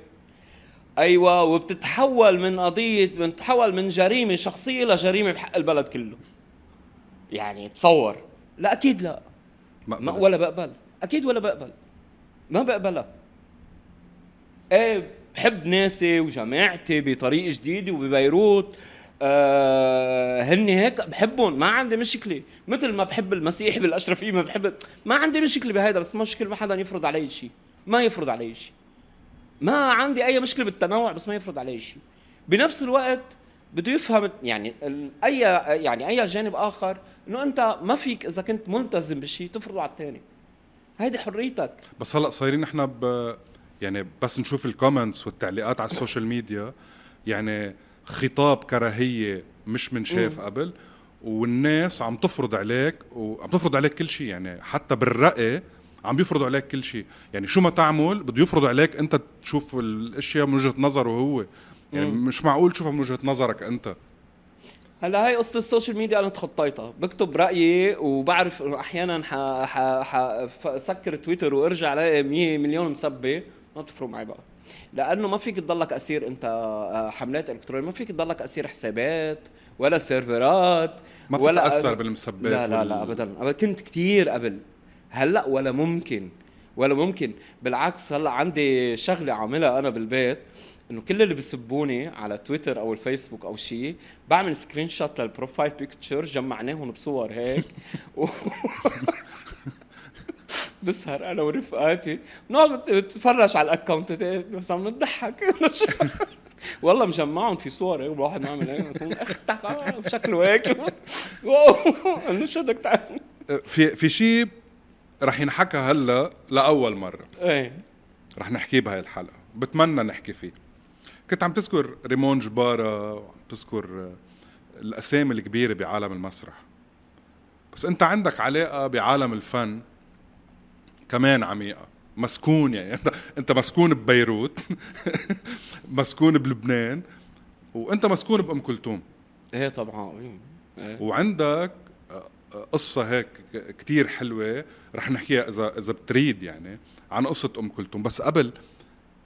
Speaker 2: أيوه وبتتحول من قضية بتتحول من جريمة شخصية لجريمه بحق البلد كله. يعني تصور. لا أكيد لا. ما ولا بقبل. أكيد ولا بقبل. ما بقبلها. إيه بحب ناسي وجماعتي بطريق جديد وببيروت آه هن هيك بحبهم. ما عندي مشكلة. مثل ما بحب المسيح بالأشرفية ما بحب ما عندي مشكلة بهذا بس مشكلة ما حدا يفرض علي شيء ما يفرض علي شيء ما عندي أي مشكلة بالتنوع بس ما يفرض علي شيء بنفس الوقت بده يفهم يعني اي يعني أي جانب آخر إنه أنت ما فيك إذا كنت ملتزم بشيء تفرضه على الثاني هيدي حريتك.
Speaker 1: بس هلأ صايرين نحن ب يعني بس نشوف ال comments والتعليقات على ال social media يعني خطاب كراهية مش من شاف قبل والناس عم تفرض عليك وعم تفرض عليك كل شيء. يعني حتى بالرأي عم بيفرضوا عليك كل شيء. يعني شو ما تعمل بده يفرض عليك أنت تشوف الأشياء من وجهة نظره هو. يعني مم. مش معقول تشوفها من وجهة نظرك أنت.
Speaker 2: هلا هاي قصة ال social media أنا تخطيتها. بكتب رأيي وبعرف انه أحيانا حسكر تويتر وإرجع ألاقي 100 مليون مسبة. ما بتفرق معي بقى. لأنه ما فيك تضلك أسير أنت آه، حملات إلكترونية ما فيك تضلك أسير حسابات ولا سيرفرات
Speaker 1: ما
Speaker 2: ولا
Speaker 1: بتتأثر بالمسبات
Speaker 2: لا لا لا ابدا. كنت كثير قبل. هلأ ولا ممكن ولا ممكن. بالعكس هلأ عندي شغلة عاملها أنا بالبيت إنه كل اللي بسبوني على تويتر أو الفيسبوك أو شيء بعمل screenshot لل profile picture جمعناهم بصور هيك. و... بسهر أنا ورفقاتي. بنقعد نتفرج على ال account. بس عم نضحك. والله مجمعهم في صور هيك الواحد عامل هيك أختك بشكله هيك. انه شو بدك تعمل؟
Speaker 1: في في شيء رح ينحكى هلا لأول مرة.
Speaker 2: إيه.
Speaker 1: رح نحكيه بهاي الحلقة. بتمنى نحكي فيه. كنت عم تذكر ريمون جبارة وعم تذكر الأسامي الكبيرة بعالم المسرح. بس أنت عندك علاقة بعالم الفن. كمان عميقة. مسكون يعني. انت انت مسكون ببيروت مسكون بلبنان وانت مسكون بأم كلثوم.
Speaker 2: إيه طبعا.
Speaker 1: إيه. وعندك قصة هيك كتير حلوة رح نحكيها إذا إذا بتريد يعني عن قصة أم كلثوم. بس قبل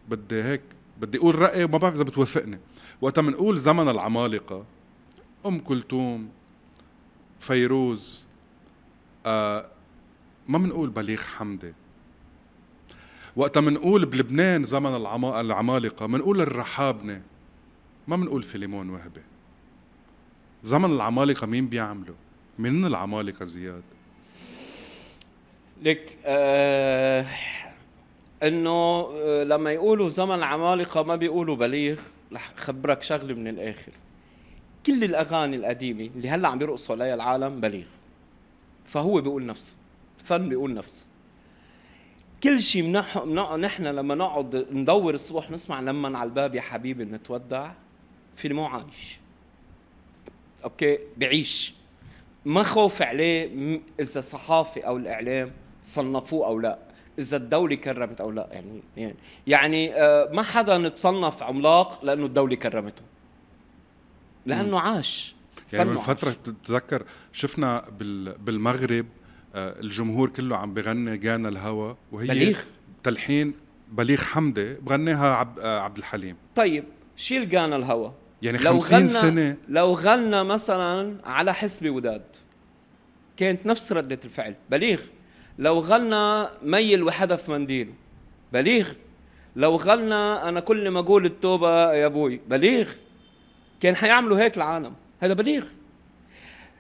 Speaker 1: بدي هيك بدي أقول رايي وما بعرف إذا بتوافقني. وقتها بنقول زمن العمالقة أم كلثوم فيروز آه ما بنقول بليغ حمدي وقتها بنقول بلبنان زمن العمالقة بنقول الرحابنة ما بنقول فيليمون وهبة. زمن العمالقة مين بيعمله مين العمالقة زياد؟
Speaker 2: لك آه إنه آه، لما يقولوا زمن العمالقة ما بيقولوا بليغ رح خبرك شغلة من الآخر. كل الأغاني القديمة اللي هلأ عم بيرقصوا عليها العالم بليغ. فهو بيقول نفسه. الفن بيقول نفسه. كل شيء منح... نحن لما نقعد ندور الصبح نسمع لما على الباب يا حبيبي نتودع في مو عايش. أوكي؟ بعيش. ما خوف عليه إذا صحافي أو الإعلام صنفوه أو لا. إذا الدولة كرمت أو لا. يعني يعني يعني آه، ما حدا تصنف عملاق لأنه الدولة كرمته. لأنه عاش.
Speaker 1: يعني من فترة بتتذكر شفنا بالمغرب الجمهور كله عم بغني جانا الهوى وهي
Speaker 2: بليغ؟
Speaker 1: تلحين بليغ حمدي بغنيها عب آه، عبد الحليم.
Speaker 2: طيب شيل جانا الهوى
Speaker 1: يعني لو 50 غنى سنة
Speaker 2: لو غنى مثلا على حسبي وداد كانت نفس ردة الفعل بليغ. لو غنى ميل وحدف منديله بليغ. لو غنى أنا كل ما أقول التوبة يا أبوي بليغ. كان حيعملوا هيك العالم هذا بليغ.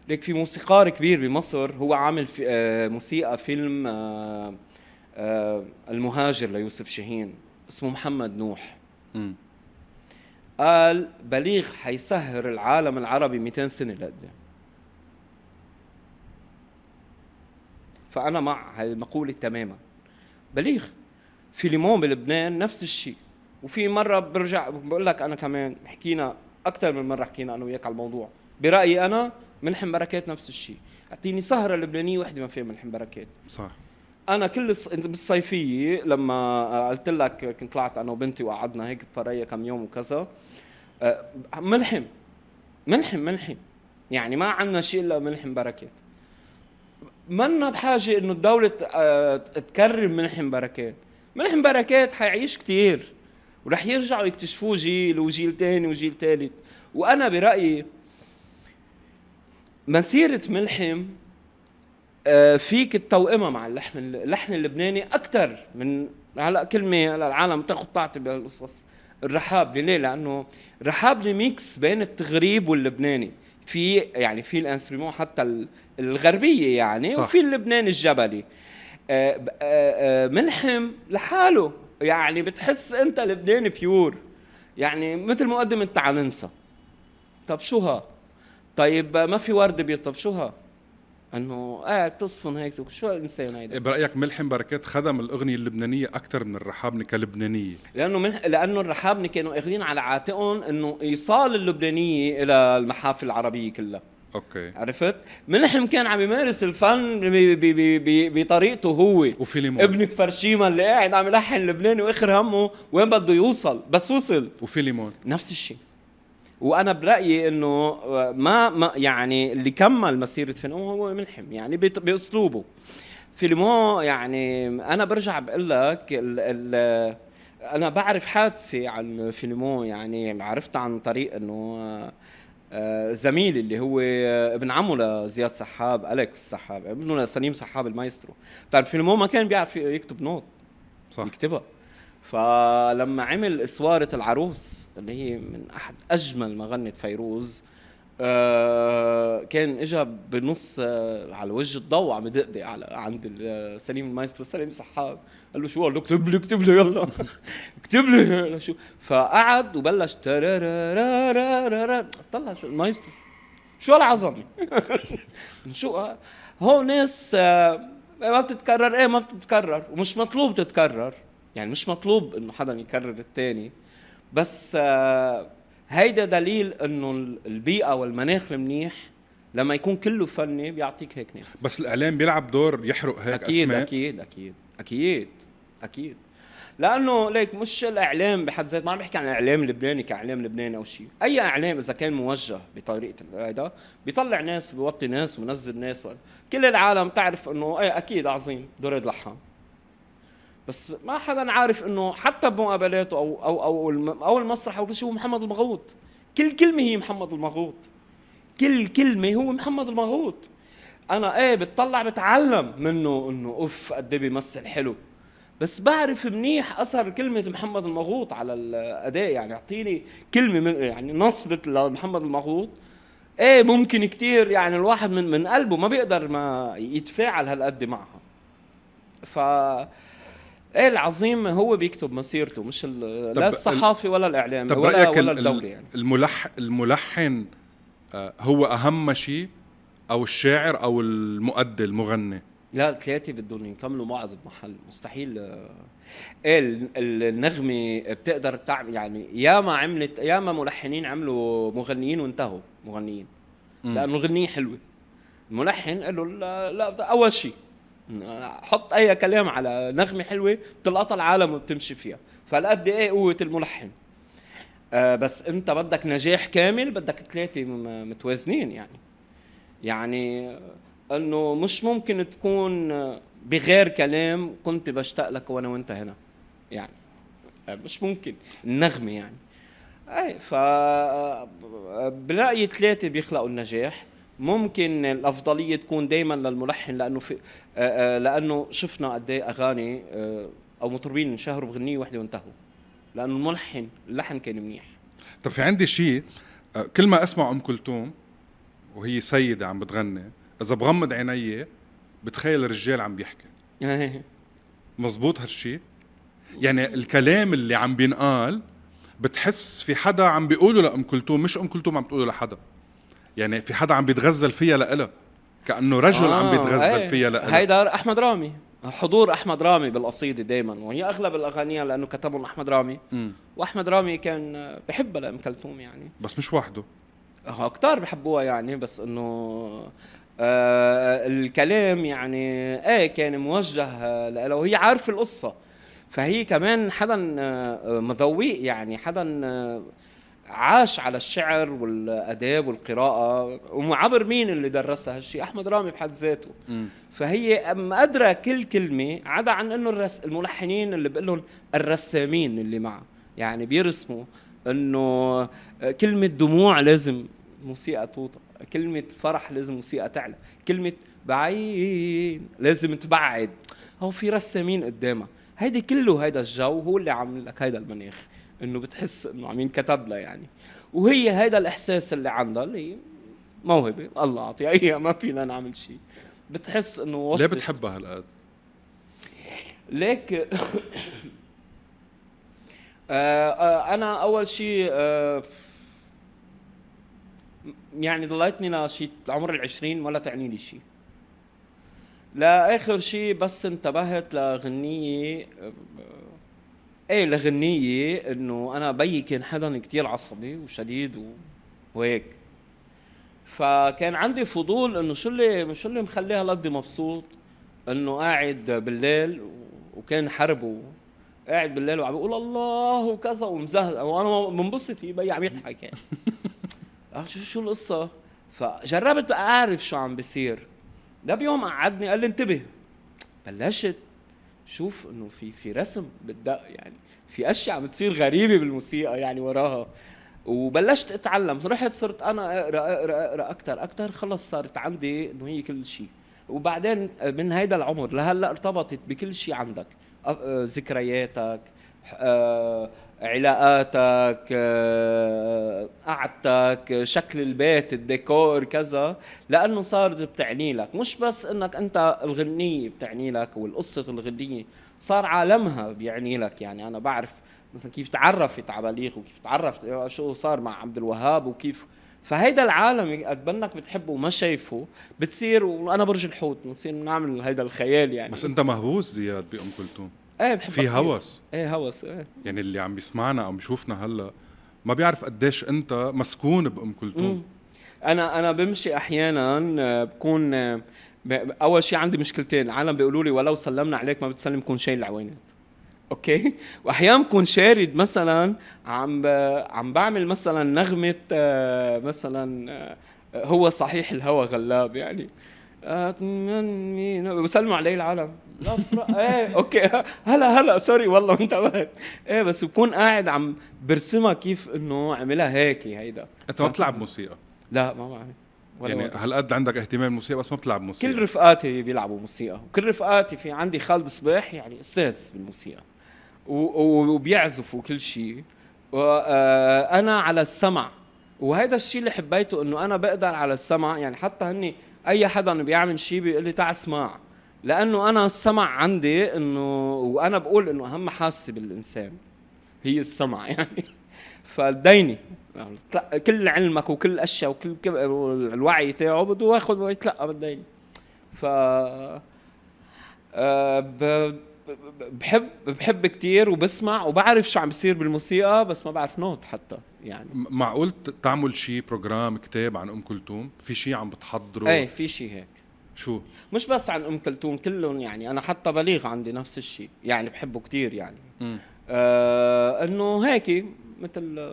Speaker 2: ليك في موسيقار كبير بمصر هو عامل في آه، موسيقى فيلم آه، آه، المهاجر ليوسف شاهين اسمه محمد نوح. م. قال بليغ حيسهر العالم العربي 200 سنة لقدام فأنا مع هذه المقولة تماما. بليغ في ليمون بلبنان نفس الشيء. وفي مرة برجع بقول لك أنا كمان حكينا أكثر من مرة حكينا أنا وياك على الموضوع. برأيي أنا ملحم بركات نفس الشيء. أعطيني سهرة لبنانية وحدة ما فيها ملحم بركات.
Speaker 1: صح.
Speaker 2: أنا كل بالصيفية لما قلت لك كنت طلعت أنا وبنتي وقعدنا هيك بفريا كم يوم وكذا أه، ملحم ملحم ملحم. يعني ما عندنا شيء إلا ملحم بركات. منا بحاجة إنه الدولة آه، تكرم ملحم بركات. ملحم بركات حيعيش كتير ورح يرجعوا يكتشفوه جيل وجيل تاني وجيل تالت. وأنا برأيي مسيرة ملحم آه، فيك التوأمة مع اللحن اللحن اللبناني أكثر من هلأ كلمة العالم تاخذ تعطي بهالقصص الرحابنة ليه؟ لأنه الرحابنة mix بين التغريب واللبناني. في يعني في ال instruments حتى الغربية يعني صح. وفي اللبناني الجبلي. آه، آه، ملحم لحاله. يعني بتحس أنت لبناني بيور يعني مثل مقدمة تعال ننسى. طب شو ها طيب ما في ورد بيض؟ طب شو ها؟ أنه قاعد آه تصفن هيك. شو الإنسان هيدا؟
Speaker 1: إيه، برأيك ملحم بركات خدم الأغنية اللبنانية أكثر من الرحابنه كلبنانيه
Speaker 2: لأنه من لأنه الرحابنه كانوا اخذين على عاتقهم إنه إيصال اللبنانية إلى المحافل العربية كلها.
Speaker 1: okay.
Speaker 2: عرفت؟ ملحم كان عم يمارس الفن بطريقته هو.
Speaker 1: وفيليمون
Speaker 2: ابن كفرشيما اللي قاعد عم يلحن لبناني وآخر همه وين بده يوصل؟ بس وصل.
Speaker 1: وفيليمون
Speaker 2: نفس الشيء. وأنا برأيي إنه ما, ما يعني اللي كمل مسيرة فيلمون هو ملحم يعني بأسلوبه. فيلمون يعني أنا برجع بقول لك ال ال أنا بعرف حادثة عن فيلمون يعني عرفتها عن طريق إنه آه، زميلي اللي هو ابن عمه لزياد سحاب أليكس سحاب ابنه لسليم سحاب المايسترو. بتعرف فيلمون ما كان بيعرف يكتب نوت
Speaker 1: صح.
Speaker 2: يكتبها. فلما عمل إسوارة العروس اللي هي من أحد أجمل ما غنت فيروز آه كان اجى بنص آه على وجه الضوء عم يدقدق على عند سليم المايسترو. سليم سحاب قال له شو؟ قال له اكتب لي اكتب لي يلا. اكتب لي. شو؟ فقعد وبلش طلع شو؟ المايسترو. شو هالعظمه شو؟ آه، هو ناس آه ما بتتكرر. إيه ما بتتكرر. ومش مطلوب تتكرر. يعني مش مطلوب إنه حدا يكرر الثاني بس آه هيدا دليل إنه البيئة والمناخ المنيح لما يكون كله فني بيعطيك هيك ناس.
Speaker 1: بس الإعلام بيلعب دور يحرق هيك
Speaker 2: أكيد
Speaker 1: أسماء.
Speaker 2: أكيد أكيد أكيد أكيد. لأنه ليك مش الإعلام بحد ذاته ما عم بحكي عن الاعلام اللبناني كإعلام لبناني أو شيء أي إعلام إذا كان موجه بطريقة هذا بيطلع ناس بيوطي ناس وبنزل ناس. كل العالم تعرف إنه إيه أكيد عظيم دريد لحام بس ما حدا عارف إنه حتى بمقابلاته أو أو أو أو المسرح أو كل شيء هو محمد المغوط. كل كلمة هي محمد المغوط. كل كلمة هو محمد المغوط. أنا إيه بتطلع بتعلم منه إنه أوف قد إيه بيمثل حلو. بس بعرف منيح أثر كلمة محمد المغوط على الاداء يعني أعطيني كلمة من يعني نصبت لمحمد المغوط. إيه ممكن كتير يعني الواحد من من قلبه ما بيقدر ما يتفاعل هالقد معها. ف إيه العظيم هو بيكتب مسيرته مش لا الصحافي ولا الاعلام
Speaker 1: طب
Speaker 2: ولا
Speaker 1: ولا الدولة يعني. الملح الملحن آه، هو أهم شيء أو الشاعر أو المؤدي المغني؟
Speaker 2: لا الثلاثه بدهم يكملوا بعض بمحل مستحيل إيه النغمة بتقدر تعمل يعني ياما عملت ياما ملحنين عملوا مغنيين وانتهوا مغنيين. لأنه الغنيه حلوة. الملحن قال له لا, لا أول شيء حط أي كلام على نغمة حلوة بتلقطها العالم وبتمشي فيها. فالقد إيه قوة الملحن؟ آه بس أنت بدك نجاح كامل بدك ثلاثة متوازنين يعني. يعني إنه مش ممكن تكون بغير كلام كنت بشتاق لك وأنا وأنت هنا. يعني مش ممكن. النغمة يعني. اي ف برأيي ثلاثة بيخلقوا النجاح. ممكن الأفضلية تكون دائما للملحن لأنه في آه، آه، لأنه شفنا قد إيه أغاني آه، أو مطربين انشهروا بغنية وحدة وانتهوا. لأنه الملحن اللحن كان منيح.
Speaker 1: طب في عندي شيء كل ما أسمع أم كلثوم وهي سيدة عم بتغني إذا بغمض عيني بتخيل الرجال عم بيحكي. مزبوط هالشيء يعني الكلام اللي عم بينقال بتحس في حدا عم بيقوله لأم كلثوم مش أم كلثوم عم تقوله لحدا. يعني في حدا عم بيتغزل فيها لإلها كأنه رجل آه عم بيتغزل إيه. فيها لإلها
Speaker 2: هيدا أحمد رامي. حضور أحمد رامي بالقصيدة دائما وهي أغلب الاغاني لأنه كتبهم أحمد رامي. م. وأحمد رامي كان بحبها لأم كلثوم يعني.
Speaker 1: بس مش وحده.
Speaker 2: آه كتار بحبوها يعني بس إنه آه الكلام يعني إيه كان موجه لها وهي عارفة القصة. فهي كمان حدا آه، مذوق يعني حدا آه، عاش على الشعر والأداب والقراءة. وعبر مين اللي درسها هالشيء أحمد رامي بحد ذاته. فهي مقدرة كل كلمة عدا عن إنه الرس الملحنين اللي بقول لهم الرسامين اللي معه. يعني بيرسموا إنه كلمة دموع لازم موسيقى توطى. كلمة فرح لازم موسيقى تعلى. كلمة بعيد لازم تبعد. هو في رسامين قدامها. هيدي كله هيدا الجو هو اللي عامل لك هيدا المناخ. إنه بتحس إنه عم ينكتب لها يعني. وهي هيدا الإحساس اللي عندها اللي موهبة الله أعطيها إياها ما فينا نعمل شيء. بتحس إنه
Speaker 1: وصلت. ليه بتحبها هالقد؟
Speaker 2: ليك آه آه أنا أول شيء آه يعني ضليتني لشي عمر العشرين ولا تعني لي شيء. لاخر شيء بس انتبهت لغنية إيه لغنيه إنه أنا بيي كان حدا كتير عصبي وشديد وهيك. فكان عندي فضول إنه شو اللي شو اللي مخليها هالقد مبسوط؟ إنه قاعد بالليل وكان حرب قاعد بالليل وعم بيقول الله وكذا ومزهق وأنا منبسط بي عم يضحك يعني. آه، شو شو القصة؟ فجربت أعرف شو عم بيصير. ده بيوم قعدني قال لي انتبه بلشت شوف انه في في رسم بالدق يعني في أشياء عم تصير غريبة بالموسيقى يعني وراها. وبلشت أتعلم. رحت صرت أنا أقرأ أقرأ أقرأ أكثر أكثر خلص صارت عندي إنه هي كل شيء. وبعدين من هيدا العمر لهلأ ارتبطت بكل شيء عندك. ذكرياتك علاقاتك قعدتك شكل البيت الديكور كذا لأنه صارت بتعني لك. مش بس إنك أنت الغنية بتعني لك والقصة الغنية صار عالمها بيعني لك. يعني أنا بعرف مثلا كيف تعرفت على بليغ وكيف تعرفت شو صار مع عبد الوهاب وكيف. فهيدا العالم قد بنك بتحبه وما شايفه بتصير وأنا برج الحوت بنصير نعمل هيدا الخيال يعني.
Speaker 1: بس أنت مهووس زياد بأم كلثوم.
Speaker 2: إيه بحب
Speaker 1: في هوس.
Speaker 2: إيه هوس إيه.
Speaker 1: يعني اللي عم بيسمعنا أو بيشوفنا هلأ ما بيعرف قديش أنت مسكون بأم كلثوم.
Speaker 2: أنا أنا بمشي أحيانا آه، بكون آه، أول شيء عندي مشكلتين العالم بيقولوا لي ولو سلمنا عليك ما بتسلم كون شايل العوينات. okay؟ واحيانا بكون شارد مثلا عم عم بعمل مثلا نغمة آه، مثلا هو صحيح الهوى غلاب يعني. بسلموا علي العالم. إيه. okay. هلا هلا sorry والله انتبهت. إيه بس بكون قاعد عم برسمها كيف إنه عملها هيك هيدا.
Speaker 1: أنت ما بتلعب موسيقى؟
Speaker 2: لا ما بعرف.
Speaker 1: يعني هالقد عندك اهتمام بالموسيقى بس ما بتلعب موسيقى.
Speaker 2: كل رفقاتي بيلعبوا موسيقى. وكل رفقاتي في عندي خالد صباح يعني أستاذ بالموسيقى. وبيعزف وكل شيء وأنا على السمع. وهذا الشيء اللي حبيته إنه أنا بقدر على السمع. يعني حتى هني أي حدا بيعمل شيء بيقول لي تعال اسمع. لأنه أنا السمع عندي إنه وأنا بقول إنه أهم حاسة بالإنسان هي السمع يعني. فديني يعني كل علمك وكل الاشياء وكل الوعي تاعه بده ياخذ ويتلقى بالديني. ف آه، بحب بحب كثير وبسمع وبعرف شو عم بيصير بالموسيقى بس ما بعرف نوت حتى يعني.
Speaker 1: معقول تعمل شيء program كتاب عن أم كلثوم؟ في شيء عم بتحضره؟
Speaker 2: إيه في شيء هيك.
Speaker 1: شو؟
Speaker 2: مش بس عن أم كلثوم كلهم يعني. أنا حتى بليغ عندي نفس الشيء. يعني بحبه كثير يعني. آه إنه هيك مثل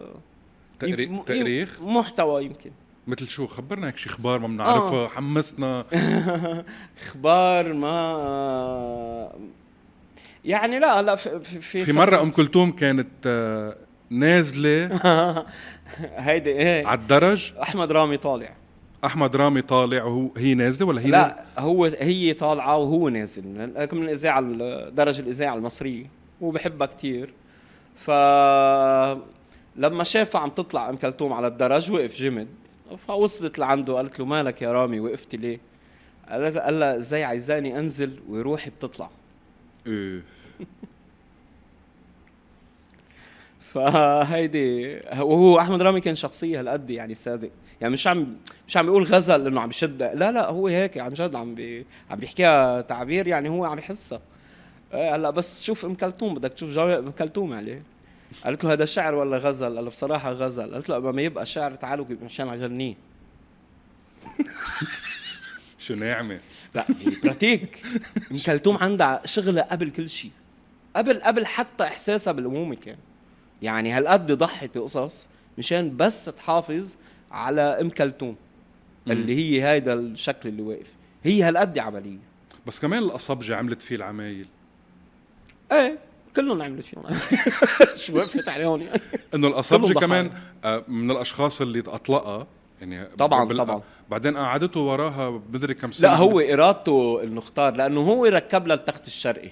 Speaker 1: تاريخ
Speaker 2: محتوى يمكن.
Speaker 1: مثل شو؟ خبرنا هيك شي أخبار ما بنعرفها آه. حمسنا.
Speaker 2: أخبار ما يعني لا لا في
Speaker 1: في, في مرة أم كلثوم كانت آه، نازلة.
Speaker 2: هيدي إيه؟
Speaker 1: على الدرج.
Speaker 2: أحمد رامي طالع.
Speaker 1: أحمد رامي طالع وهو هي نازلة ولا هي
Speaker 2: لا نازلة؟ هو هي طالعة وهو نازل. من الإذاعة درج الإذاعة المصرية. هو بحبها كثير ف لما شافها عم تطلع أم كلثوم على الدرج وقف جمد. فوصلت لعنده قالت له مالك يا رامي وقفتي ليه؟ قال لها إزاي عايزاني أنزل وروحي بتطلع.
Speaker 1: اوف
Speaker 2: فهيدي وهو أحمد رامي كان شخصية هالقد يعني صادق يعني مش عم مش عم بيقول غزل إنه عم بشد لا لا هو هيك عن جد عم بي عم بيحكيها تعبير يعني هو عم يحسها. إيه، هلأ بس شوف أم كلثوم بدك تشوف جواب أم كلثوم عليه قالت له هذا شعر ولا غزل؟ قال له بصراحة غزل. قالت له ما يبقى شعر تعالوا عشان أغنيه.
Speaker 1: شو ناعمة.
Speaker 2: لا براتيك. أم كلثوم عندها شغلة قبل كل شيء قبل قبل حتى إحساسها بالأمومة كان. يعني هالقد ضحت بقصص مشان بس تحافظ على ام كلثوم اللي هي هيدا الشكل اللي واقف. هي هالقد عملية.
Speaker 1: بس كمان القصبجة عملت فيه العمايل.
Speaker 2: إيه كلهم عملت فيهم. شو وقفت عليهم؟ يعني
Speaker 1: انه القصبجة كمان آه، من الأشخاص اللي اطلقها يعني
Speaker 2: طبعاً،
Speaker 1: بال-
Speaker 2: طبعاً.
Speaker 1: بعدين قعدته وراها بدري كم سنة.
Speaker 2: لا هو إرادته إنه اختار لأنه هو ركب لها التخت الشرقي.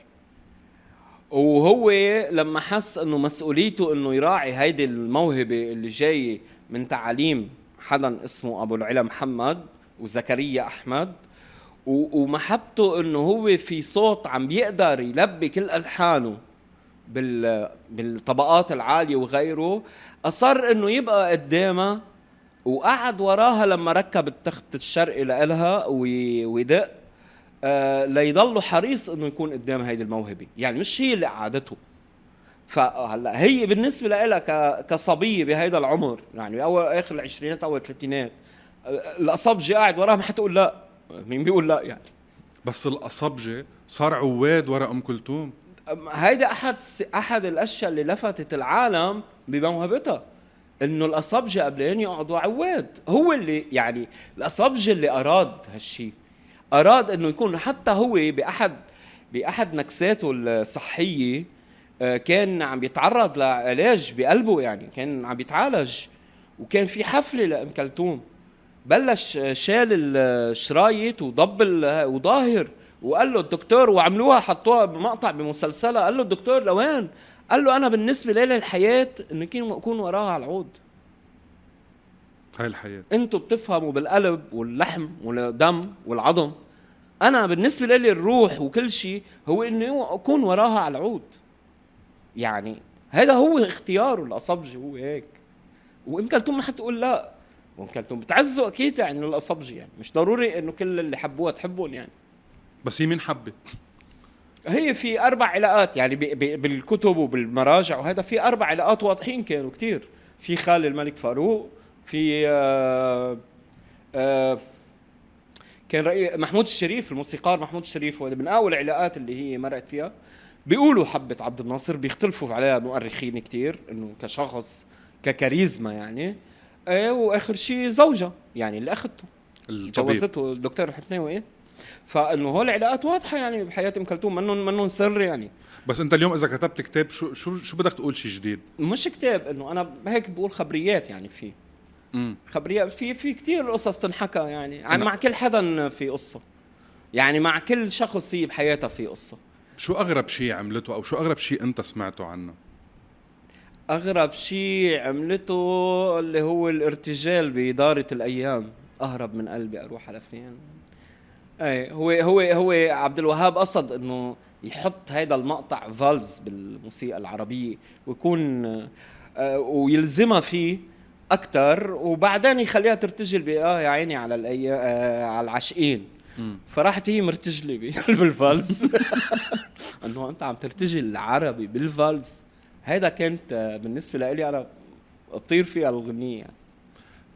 Speaker 2: وهو لما حس إنه مسؤوليته إنه يراعي هيدي الموهبة اللي جاية من تعاليم حدا اسمه أبو العلا محمد وزكريا أحمد ومحبته إنه هو في صوت عم بيقدر يلبي كل ألحانه بال بالطبقات العالية وغيره. أصر إنه يبقى قدامها وقعد وراها لما ركب التخت الشرقي لإلها وي- ويدق. آه ليضل حريص إنه يكون قدام هيدي الموهبة. يعني مش هي اللي قعدته. فهلا هي بالنسبة لها كصبية بهيدا العمر يعني أول آخر العشرينات أول الثلاثينات. الاصبجي قاعد وراها ما حتقول لا. مين بيقول لا يعني؟
Speaker 1: بس الأصبجة صار عواد ورا أم كلثوم.
Speaker 2: هيدا أحد أحد الأشياء اللي لفتت العالم بموهبتها إنه الأصبجة قبلين يقعدوا عواد. هو اللي يعني الأصبجة اللي أراد هالشيء أراد إنه يكون حتى هو بأحد بأحد نكساته الصحية كان عم بيتعرض لعلاج بقلبه يعني كان عم بيتعالج وكان في حفله لأم كلثوم. بلش شال الشرايط وضب وظاهر وقال له الدكتور وعملوها حطوها بمقطع بمسلسلها قال له الدكتور لوين؟ قال له أنا بالنسبة لي الحياة انه أكون وراها على العود.
Speaker 1: هاي الحياة.
Speaker 2: أنتوا بتفهموا بالقلب واللحم والدم والعظم. أنا بالنسبة لي الروح وكل شيء هو انه أكون وراها على العود. يعني هذا هو اختياره الاصبجي هو هيك. وام كلثوم ما حتقول لا. وام كلثوم بتعزوا أكيد يعني الاصبجي يعني. مش ضروري إنه كل اللي حبوها تحبهم يعني.
Speaker 1: بس هي مين حبت؟
Speaker 2: هي في أربع علاقات يعني ب- ب- بالكتب وبالمراجع وهذا في أربع علاقات واضحين كانوا كتير. في خال الملك فاروق في آه آه كان رأي محمود الشريف الموسيقار محمود الشريف هو من أول العلاقات اللي هي مرقت فيها. بيقولوا حبت عبد الناصر بيختلفوا عليها مؤرخين كتير إنه كشخص ككاريزما يعني إيه وآخر شيء زوجها يعني اللي اخذته جوزته الدكتور الحفناوي إيه. فإنه هول العلاقات واضحة يعني بحياة أم كلثوم منهم منهم سر يعني.
Speaker 1: بس أنت اليوم إذا كتبت كتاب شو شو شو بدك تقول شيء جديد؟
Speaker 2: مش كتاب إنه أنا هيك بقول خبريات يعني في.
Speaker 1: امم
Speaker 2: خبريات في في كثير قصص تنحكى يعني. عن
Speaker 1: أنا-
Speaker 2: مع كل حدا في قصة. يعني مع كل شخص هي بحياتها في قصة.
Speaker 1: شو أغرب شيء عملته أو شو أغرب شيء أنت سمعته عنه؟
Speaker 2: أغرب شيء عملته اللي هو الارتجال بإدارة الأيام. أهرب من قلبي أروح على فين؟ أي هو هو هو عبد الوهاب قصد إنه يحط هذا المقطع فالز بالموسيقى العربية ويكون آه، ويلزمها فيه أكثر وبعدين يخليها ترتجل ب آه يا عيني على الأي... آه على العاشقين. فراحت هي مرتجله بقلب الفالز انه انت عم ترتجل العربي بالفالز هيدا كانت آه، بالنسبة لي أنا بطير فيها الغنية. يعني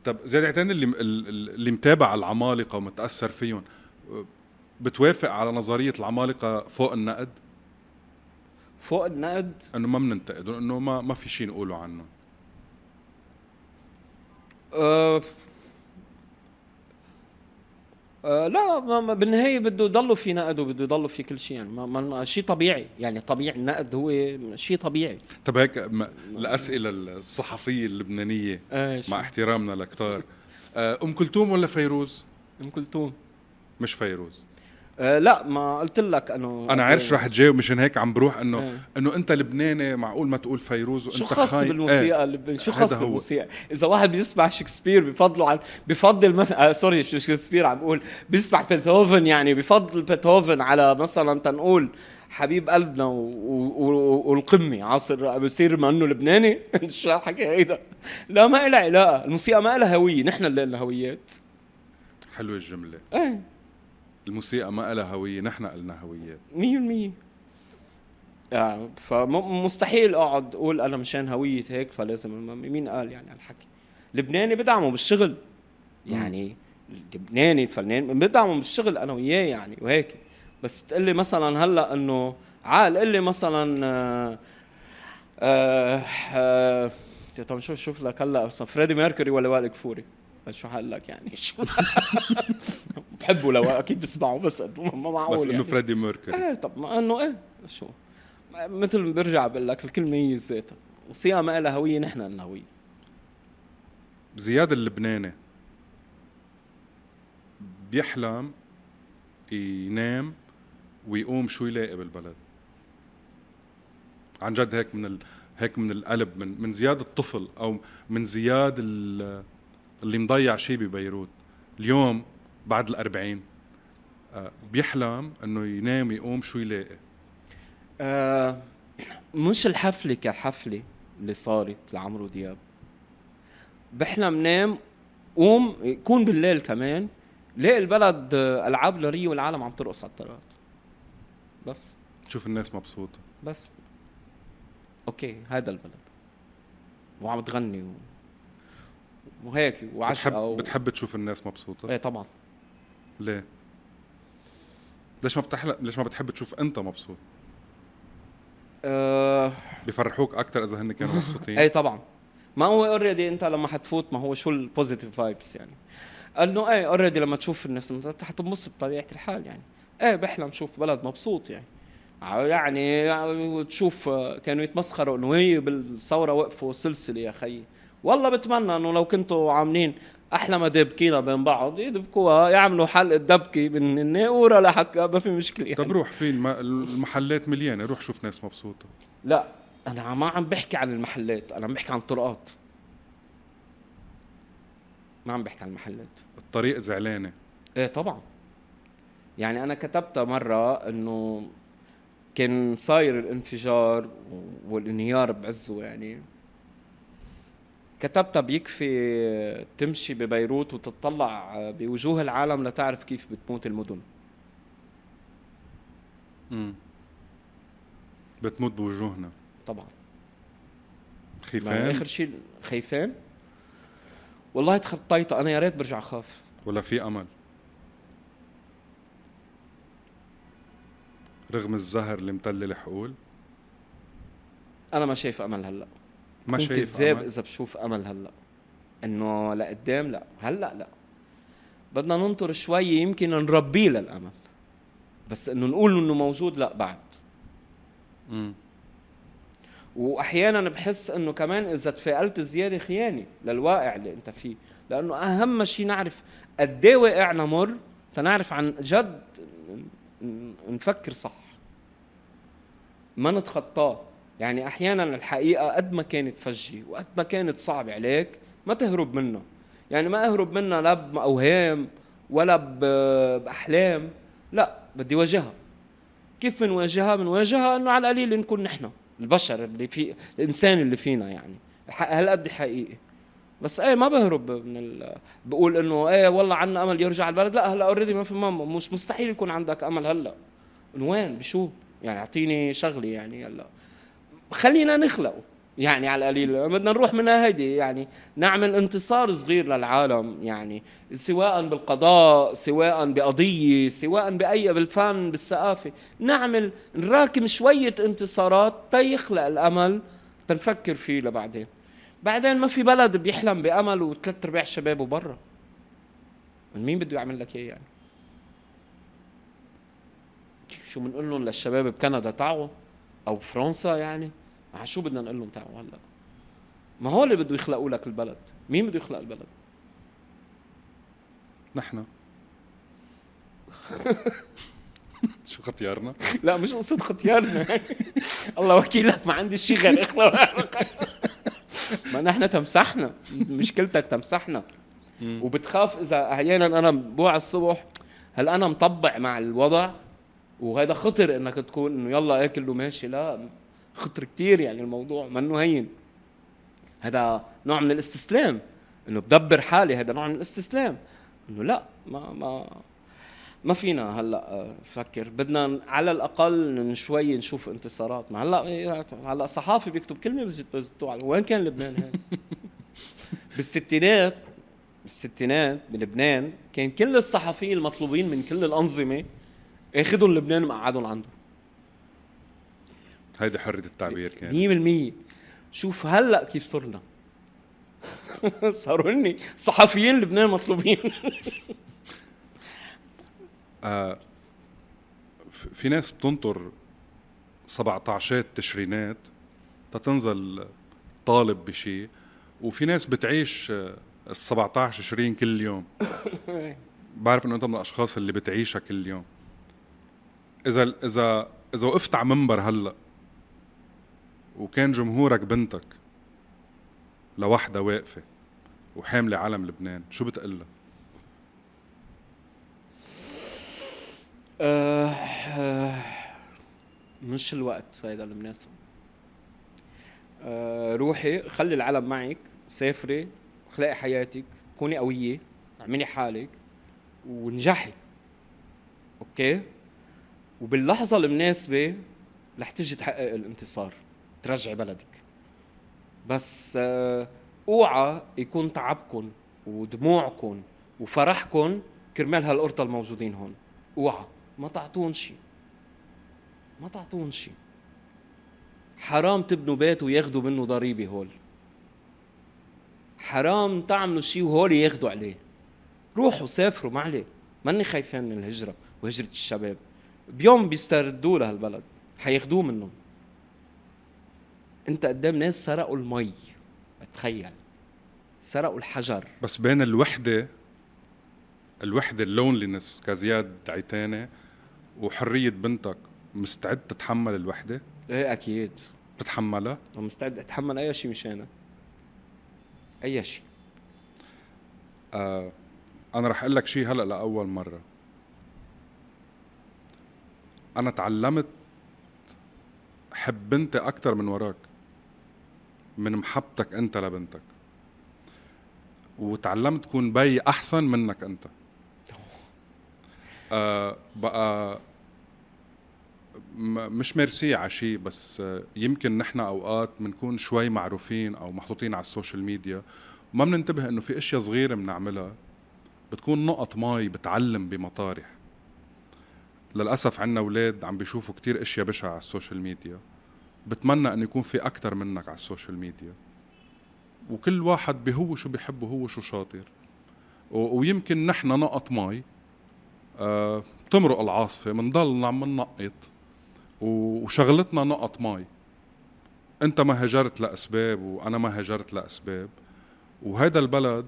Speaker 1: طب زياد عيتاني اللي اللي متابع العمالقة ومتأثر فيهم بتوافق على نظرية العمالقة فوق النقد؟
Speaker 2: فوق النقد؟
Speaker 1: إنه ما بننتقدهم إنه ما ما في شيء نقوله عنه
Speaker 2: آه آه لا بالنهاية بده يضلوا في نقد وبده يضلوا في كل شيء. يعني ما ما شيء طبيعي. يعني طبيعي النقد هو شيء طبيعي.
Speaker 1: طب هيك الأسئلة الصحفية اللبنانية
Speaker 2: آه
Speaker 1: مع احترامنا لكتار آه، أم كلثوم ولا فيروز؟
Speaker 2: أم كلثوم.
Speaker 1: مش فيروز.
Speaker 2: آه لا ما قلت لك إنه
Speaker 1: أنا عارف شو رح تجاوب مشان هيك عم بروح إنه
Speaker 2: إيه.
Speaker 1: إنه أنت لبناني معقول ما تقول فيروز وأنت
Speaker 2: شو خاص. بالموسيقى. اللي شو خاص. بالموسيقى إذا واحد بيسمع شكسبير بفضله عن بفضل مثلا آه سوري شكسبير عم بقول بيسمع بيتهوفن يعني بفضل بيتهوفن على مثلا تنقول حبيب قلبنا و... و... و... والقمة عاصر بصير ما إنه لبناني شو الحكي هيدا لا ما لها علاقه الموسيقى ما لها هوية نحن اللي لنا هويات
Speaker 1: حلوة الجملة
Speaker 2: إيه
Speaker 1: الموسيقى ما لها هوية نحن قلنا هويات
Speaker 2: 100% يعني فمستحيل أقعد أقول أنا مشان هوية هيك فلازم مين قال يعني هالحكي؟ لبناني بدعمه بالشغل. يعني لبناني الفنان بدعمه بالشغل أنا وياه يعني وهيك. بس تقول لي مثلا هلأ إنه عال قل لي مثلا آه آه آه طب شوف شوف لك هلأ فريدي ميركوري ولا وائل كفوري؟ شو حقول لك يعني؟ شو؟ بحبه لو أكيد بسمعه بس ما معقول
Speaker 1: بس إنه
Speaker 2: يعني.
Speaker 1: فريدي ميركوري.
Speaker 2: إيه طب ما إنه إيه شو؟ مثل ما برجع بقول لك الكلمة هي ذاتها ما لها هوية نحن لنا هوية.
Speaker 1: زياد اللبناني. بيحلم ينام ويقوم شو يلاقي بالبلد. عن جد هيك من ال... هيك من القلب من من زياد الطفل أو من زياد ال... اللي مضيع شيء ببيروت. اليوم بعد الأربعين آه، بيحلم إنه ينام يقوم شو يلاقي؟
Speaker 2: آه مش الحفلة كحفلة اللي صارت لعمرو دياب. بحلم نام قوم يكون بالليل كمان لاقي البلد ألعاب لاريه والعالم عم ترقص على الطرات بس.
Speaker 1: تشوف الناس مبسوطة.
Speaker 2: بس. أوكي هذا البلد. وعم تغني و... وهيك وعشقة
Speaker 1: بتحب
Speaker 2: و...
Speaker 1: بتحب تشوف الناس مبسوطة؟
Speaker 2: إيه طبعا.
Speaker 1: ليه؟ ليش ما بتحلم ليش ما بتحب تشوف أنت مبسوط؟
Speaker 2: آه...
Speaker 1: بيفرحوك أكثر إذا هن كانوا مبسوطين؟
Speaker 2: إيه طبعا. ما هو already أنت لما حتفوت ما هو شو ال positive vibes يعني؟ إنه إيه already لما تشوف الناس حتنبسط بطبيعة الحال يعني. إيه بحلم شوف بلد مبسوط يعني. يعني تشوف كانوا يتمسخروا إنه هي بالثورة وقفوا سلسلة يا خيي. والله بتمنى إنه لو كنتوا عاملين أحلى ما دبكينا بين بعض يدبكوها يعملوا حلقه دبكه من الناقوره لحكا ما في مشكلة يعني.
Speaker 1: طب روح في الم... المحلات مليانة روح شوف ناس مبسوطة.
Speaker 2: لا أنا ما عم بحكي عن المحلات أنا عم بحكي عن الطرقات. ما عم بحكي عن المحلات.
Speaker 1: الطريق زعلانة.
Speaker 2: إيه طبعا. يعني أنا كتبتها مرة إنه كان صاير الانفجار والانهيار بعزه يعني. كتبتها بيكفي تمشي ببيروت وتطلع بوجوه العالم لتعرف كيف بتموت المدن.
Speaker 1: امم بتموت بوجوهنا.
Speaker 2: طبعا.
Speaker 1: خيفان؟
Speaker 2: آخر شيء خايفين والله تخطيتها أنا يا ريت برجع أخاف.
Speaker 1: ولا في أمل. رغم الزهر اللي متل الحقول
Speaker 2: أنا ما شايف أمل هلأ.
Speaker 1: ما شايف
Speaker 2: كذاب إذا بشوف أمل هلأ؟ إنه لقدام لأ هلأ لأ. بدنا ننطر شوي يمكن نربيه للأمل. بس إنه نقول إنه موجود لأ بعد.
Speaker 1: امم
Speaker 2: وأحيانا بحس إنه كمان إذا تفائلت زيادة خيانة للواقع اللي أنت فيه. لأنه أهم شيء نعرف قد إيه واقعنا مر تنعرف عن جد نفكر صح. ما نتخطاه. يعني أحيانا الحقيقة قد ما كانت فجه وقد ما كانت صعبه عليك ما تهرب منها يعني ما أهرب منها لا بأوهام ولا بأحلام لا بدي واجهها. كيف بنواجهها؟ بنواجهها إنه على القليل نكون نحن البشر اللي في الإنسان اللي فينا يعني. هالقد حقيقي. بس إيه ما بهرب من ال... بقول إنه إيه والله عنا أمل يرجع البلد. لا هلأ اوريدي ما في مش مستحيل يكون عندك أمل هلأ. من وين؟ بشو؟ يعني أعطيني شغله يعني هلأ. خلينا نخلقه. يعني على القليل بدنا نروح منها هيدي. يعني نعمل انتصار صغير للعالم. يعني سواء بالقضاء سواء بقضية سواء بأي بالفن بالثقافة. نعمل نراكم شوية انتصارات تيخلق الأمل. تنفكر فيه لبعدين. بعدين ما في بلد بيحلم بأمل وثلاث أرباع شبابه برا من مين بده يعمل لك إياه يعني؟ شو بنقول لهم للشباب بكندا تعوا. أو فرنسا يعني على شو بدنا نقول لهم تعوا هلأ. ما هو اللي بده يخلقوا لك البلد؟ مين بده يخلق البلد؟
Speaker 1: نحن. شو ختيارنا
Speaker 2: لا مش قصة ختيارنا الله وكيلك ما عندي شيء غير اخلق. ما نحن تمسحنا. مشكلتك تمسحنا. وبتخاف إذا أحيانا أنا بوعى الصبح هل أنا مطبع مع الوضع؟ وهذا خطر إنك تكون إنه يلا إيه كله ماشي لا خطر كتير يعني الموضوع منه هين. هذا نوع من الاستسلام إنه بدبر حالي هذا نوع من الاستسلام. إنه لا ما ما ما فينا هلأ آه، فكر بدنا على الأقل شوي نشوف انتصارات. ما هلأ إيه، هلأ صحافي بيكتب كلمة بزت بزتوا على وين كان لبنان هيك؟ بالستينات بالستينات بلبنان كان كل الصحفيين المطلوبين من كل الأنظمة اخذوا لبنان مقعدهم عنده
Speaker 1: هيدي حرية التعبير كانت.
Speaker 2: 100% شوف هلأ كيف صرنا. صاروا هني صحفيين لبنان مطلوبين.
Speaker 1: آه في ناس بتنطر 17 تشرينات تتنزل طالب بشيء وفي ناس بتعيش ال 17 تشرين كل يوم. بعرف إنه أنت من الأشخاص اللي بتعيشها كل يوم. إذا اذا إذا وقفت على منبر هلأ وكان جمهورك بنتك لوحدة واقفة وحاملة علم لبنان شو بتقلها؟
Speaker 2: أه أه مش الوقت هيدا المناسب أه روحي خلي العلم معك سافري خلقي حياتك كوني قوية اعملي حالك ونجحي. أوكي؟ وباللحظة المناسبة رح تيجي تحقق الانتصار ترجعي بلدك. بس آه أوعى يكون تعبكم ودموعكم وفرحكم كرمال هالقرطة الموجودين هون. أوعى. ما تعطون شيء ما تعطون شيء حرام تبنوا بيت وياخذوا منه ضريبة هول. حرام تعملوا شيء وهول ياخذوا عليه. روحوا سافروا ما عليه. ماني خايفين من الهجرة وهجرة الشباب. بيوم بيستردوا لهالبلد حياخذوه منهم. انت قدام ناس سرقوا المي تخيل سرقوا الحجر.
Speaker 1: بس بين الوحدة الوحدة اللونلينس كزياد عيتانة وحرية بنتك مستعد تتحمل الوحدة؟
Speaker 2: إيه أكيد.
Speaker 1: بتتحملها؟
Speaker 2: مستعد أتحمل أي شيء مشانها أي شيء
Speaker 1: آه أنا رح أقول لك شيء هلأ لأول مرة. أنا تعلمت حب بنتي أكثر من وراك من محبتك أنت لبنتك. وتعلمت تكون بي أحسن منك أنت. آه بقى مش ميرسي على شيء بس يمكن نحن أوقات بنكون شوي معروفين أو محطوطين على السوشيال ميديا وما بننتبه إنه في أشياء صغيرة بنعملها بتكون نقط مي بتعلم بمطارح. للأسف عندنا أولاد عم بيشوفوا كتير إشياء بشعة على السوشيال ميديا. بتمنى انه يكون في أكثر منك على السوشيال ميديا. وكل واحد بهو شو بيحب وهو شو شاطر. ويمكن نحن نقط مي آه بتمرق العاصفة بنضل عم ننقط. وشغلتنا نقط مي أنت ما هجرت لأسباب وأنا ما هجرت لأسباب. وهذا البلد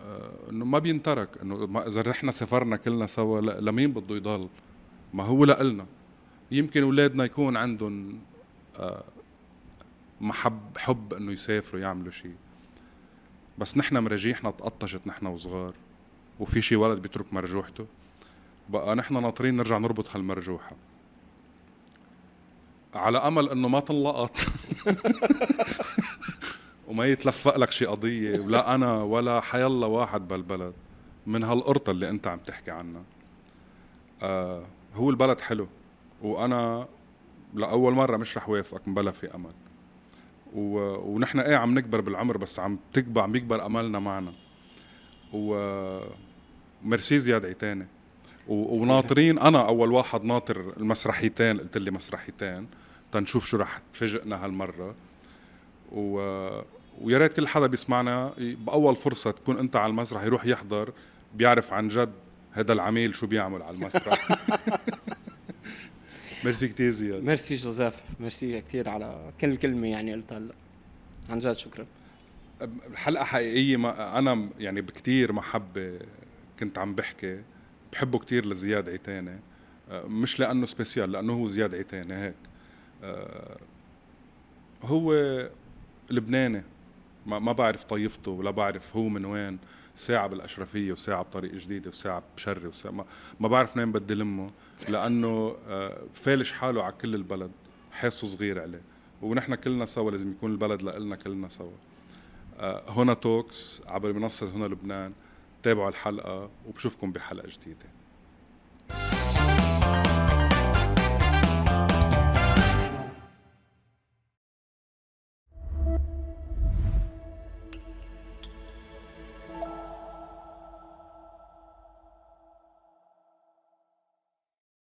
Speaker 1: آه إنه ما بينترك. إنه إذا رحنا سافرنا كلنا سوا لمين بده يضل؟ ما هو لإلنا. يمكن أولادنا يكون عندهم آه، محب حب إنه يسافروا يعملوا شيء بس نحن مراجيحنا تقطشت نحن وصغار وفي شي ولد بيترك مرجوحته. بقى نحن ناطرين نرجع نربط هالمرجوحة. على أمل إنه ما تنلقط وما يتلفق لك شي قضية ولا أنا ولا حيالله واحد بالبلد. من هالقرطة اللي أنت عم تحكي عنها. آه هو البلد حلو وأنا لأول مرة مش رح وافقك مبلا في أمل. و... ونحن إيه عم نكبر بالعمر بس عم تكبر عم يكبر أملنا معنا. و ميرسي زياد عيتاني و... وناطرين أنا أول واحد ناطر المسرحيتين قلت لي مسرحيتين تنشوف شو رح تفاجئنا هالمرة. و... ويا ريت كل حدا بيسمعنا بأول فرصة تكون أنت على المسرح يروح يحضر بيعرف عن جد هذا العميل شو بيعمل على المسرح؟ ميرسي كثير زياد.
Speaker 2: ميرسي جوزيف. ميرسي كثير على كل كلمة يعني قلتها هلا. عن جد شكرا.
Speaker 1: الحلقة حقيقية ما أنا يعني بكثير محبه كنت عم بحكي. بحبه كثير لزياد عيتاني مش لأنه سبيسيال لأنه هو زياد عيتاني هيك. هو لبناني. ما بعرف طائفته ولا بعرف هو من وين. ساعة بالأشرفية وساعة بطريق جديدة وساعة بشري وساعة ما, ما بعرف نين بدي لمه لأنه آه، فالش حاله على كل البلد حاسه صغير عليه. ونحن كلنا سوا لازم يكون البلد لنا كلنا سوا. آه، هنا توكس عبر منصة هنا لبنان تابعوا الحلقة وبشوفكم بحلقة جديدة.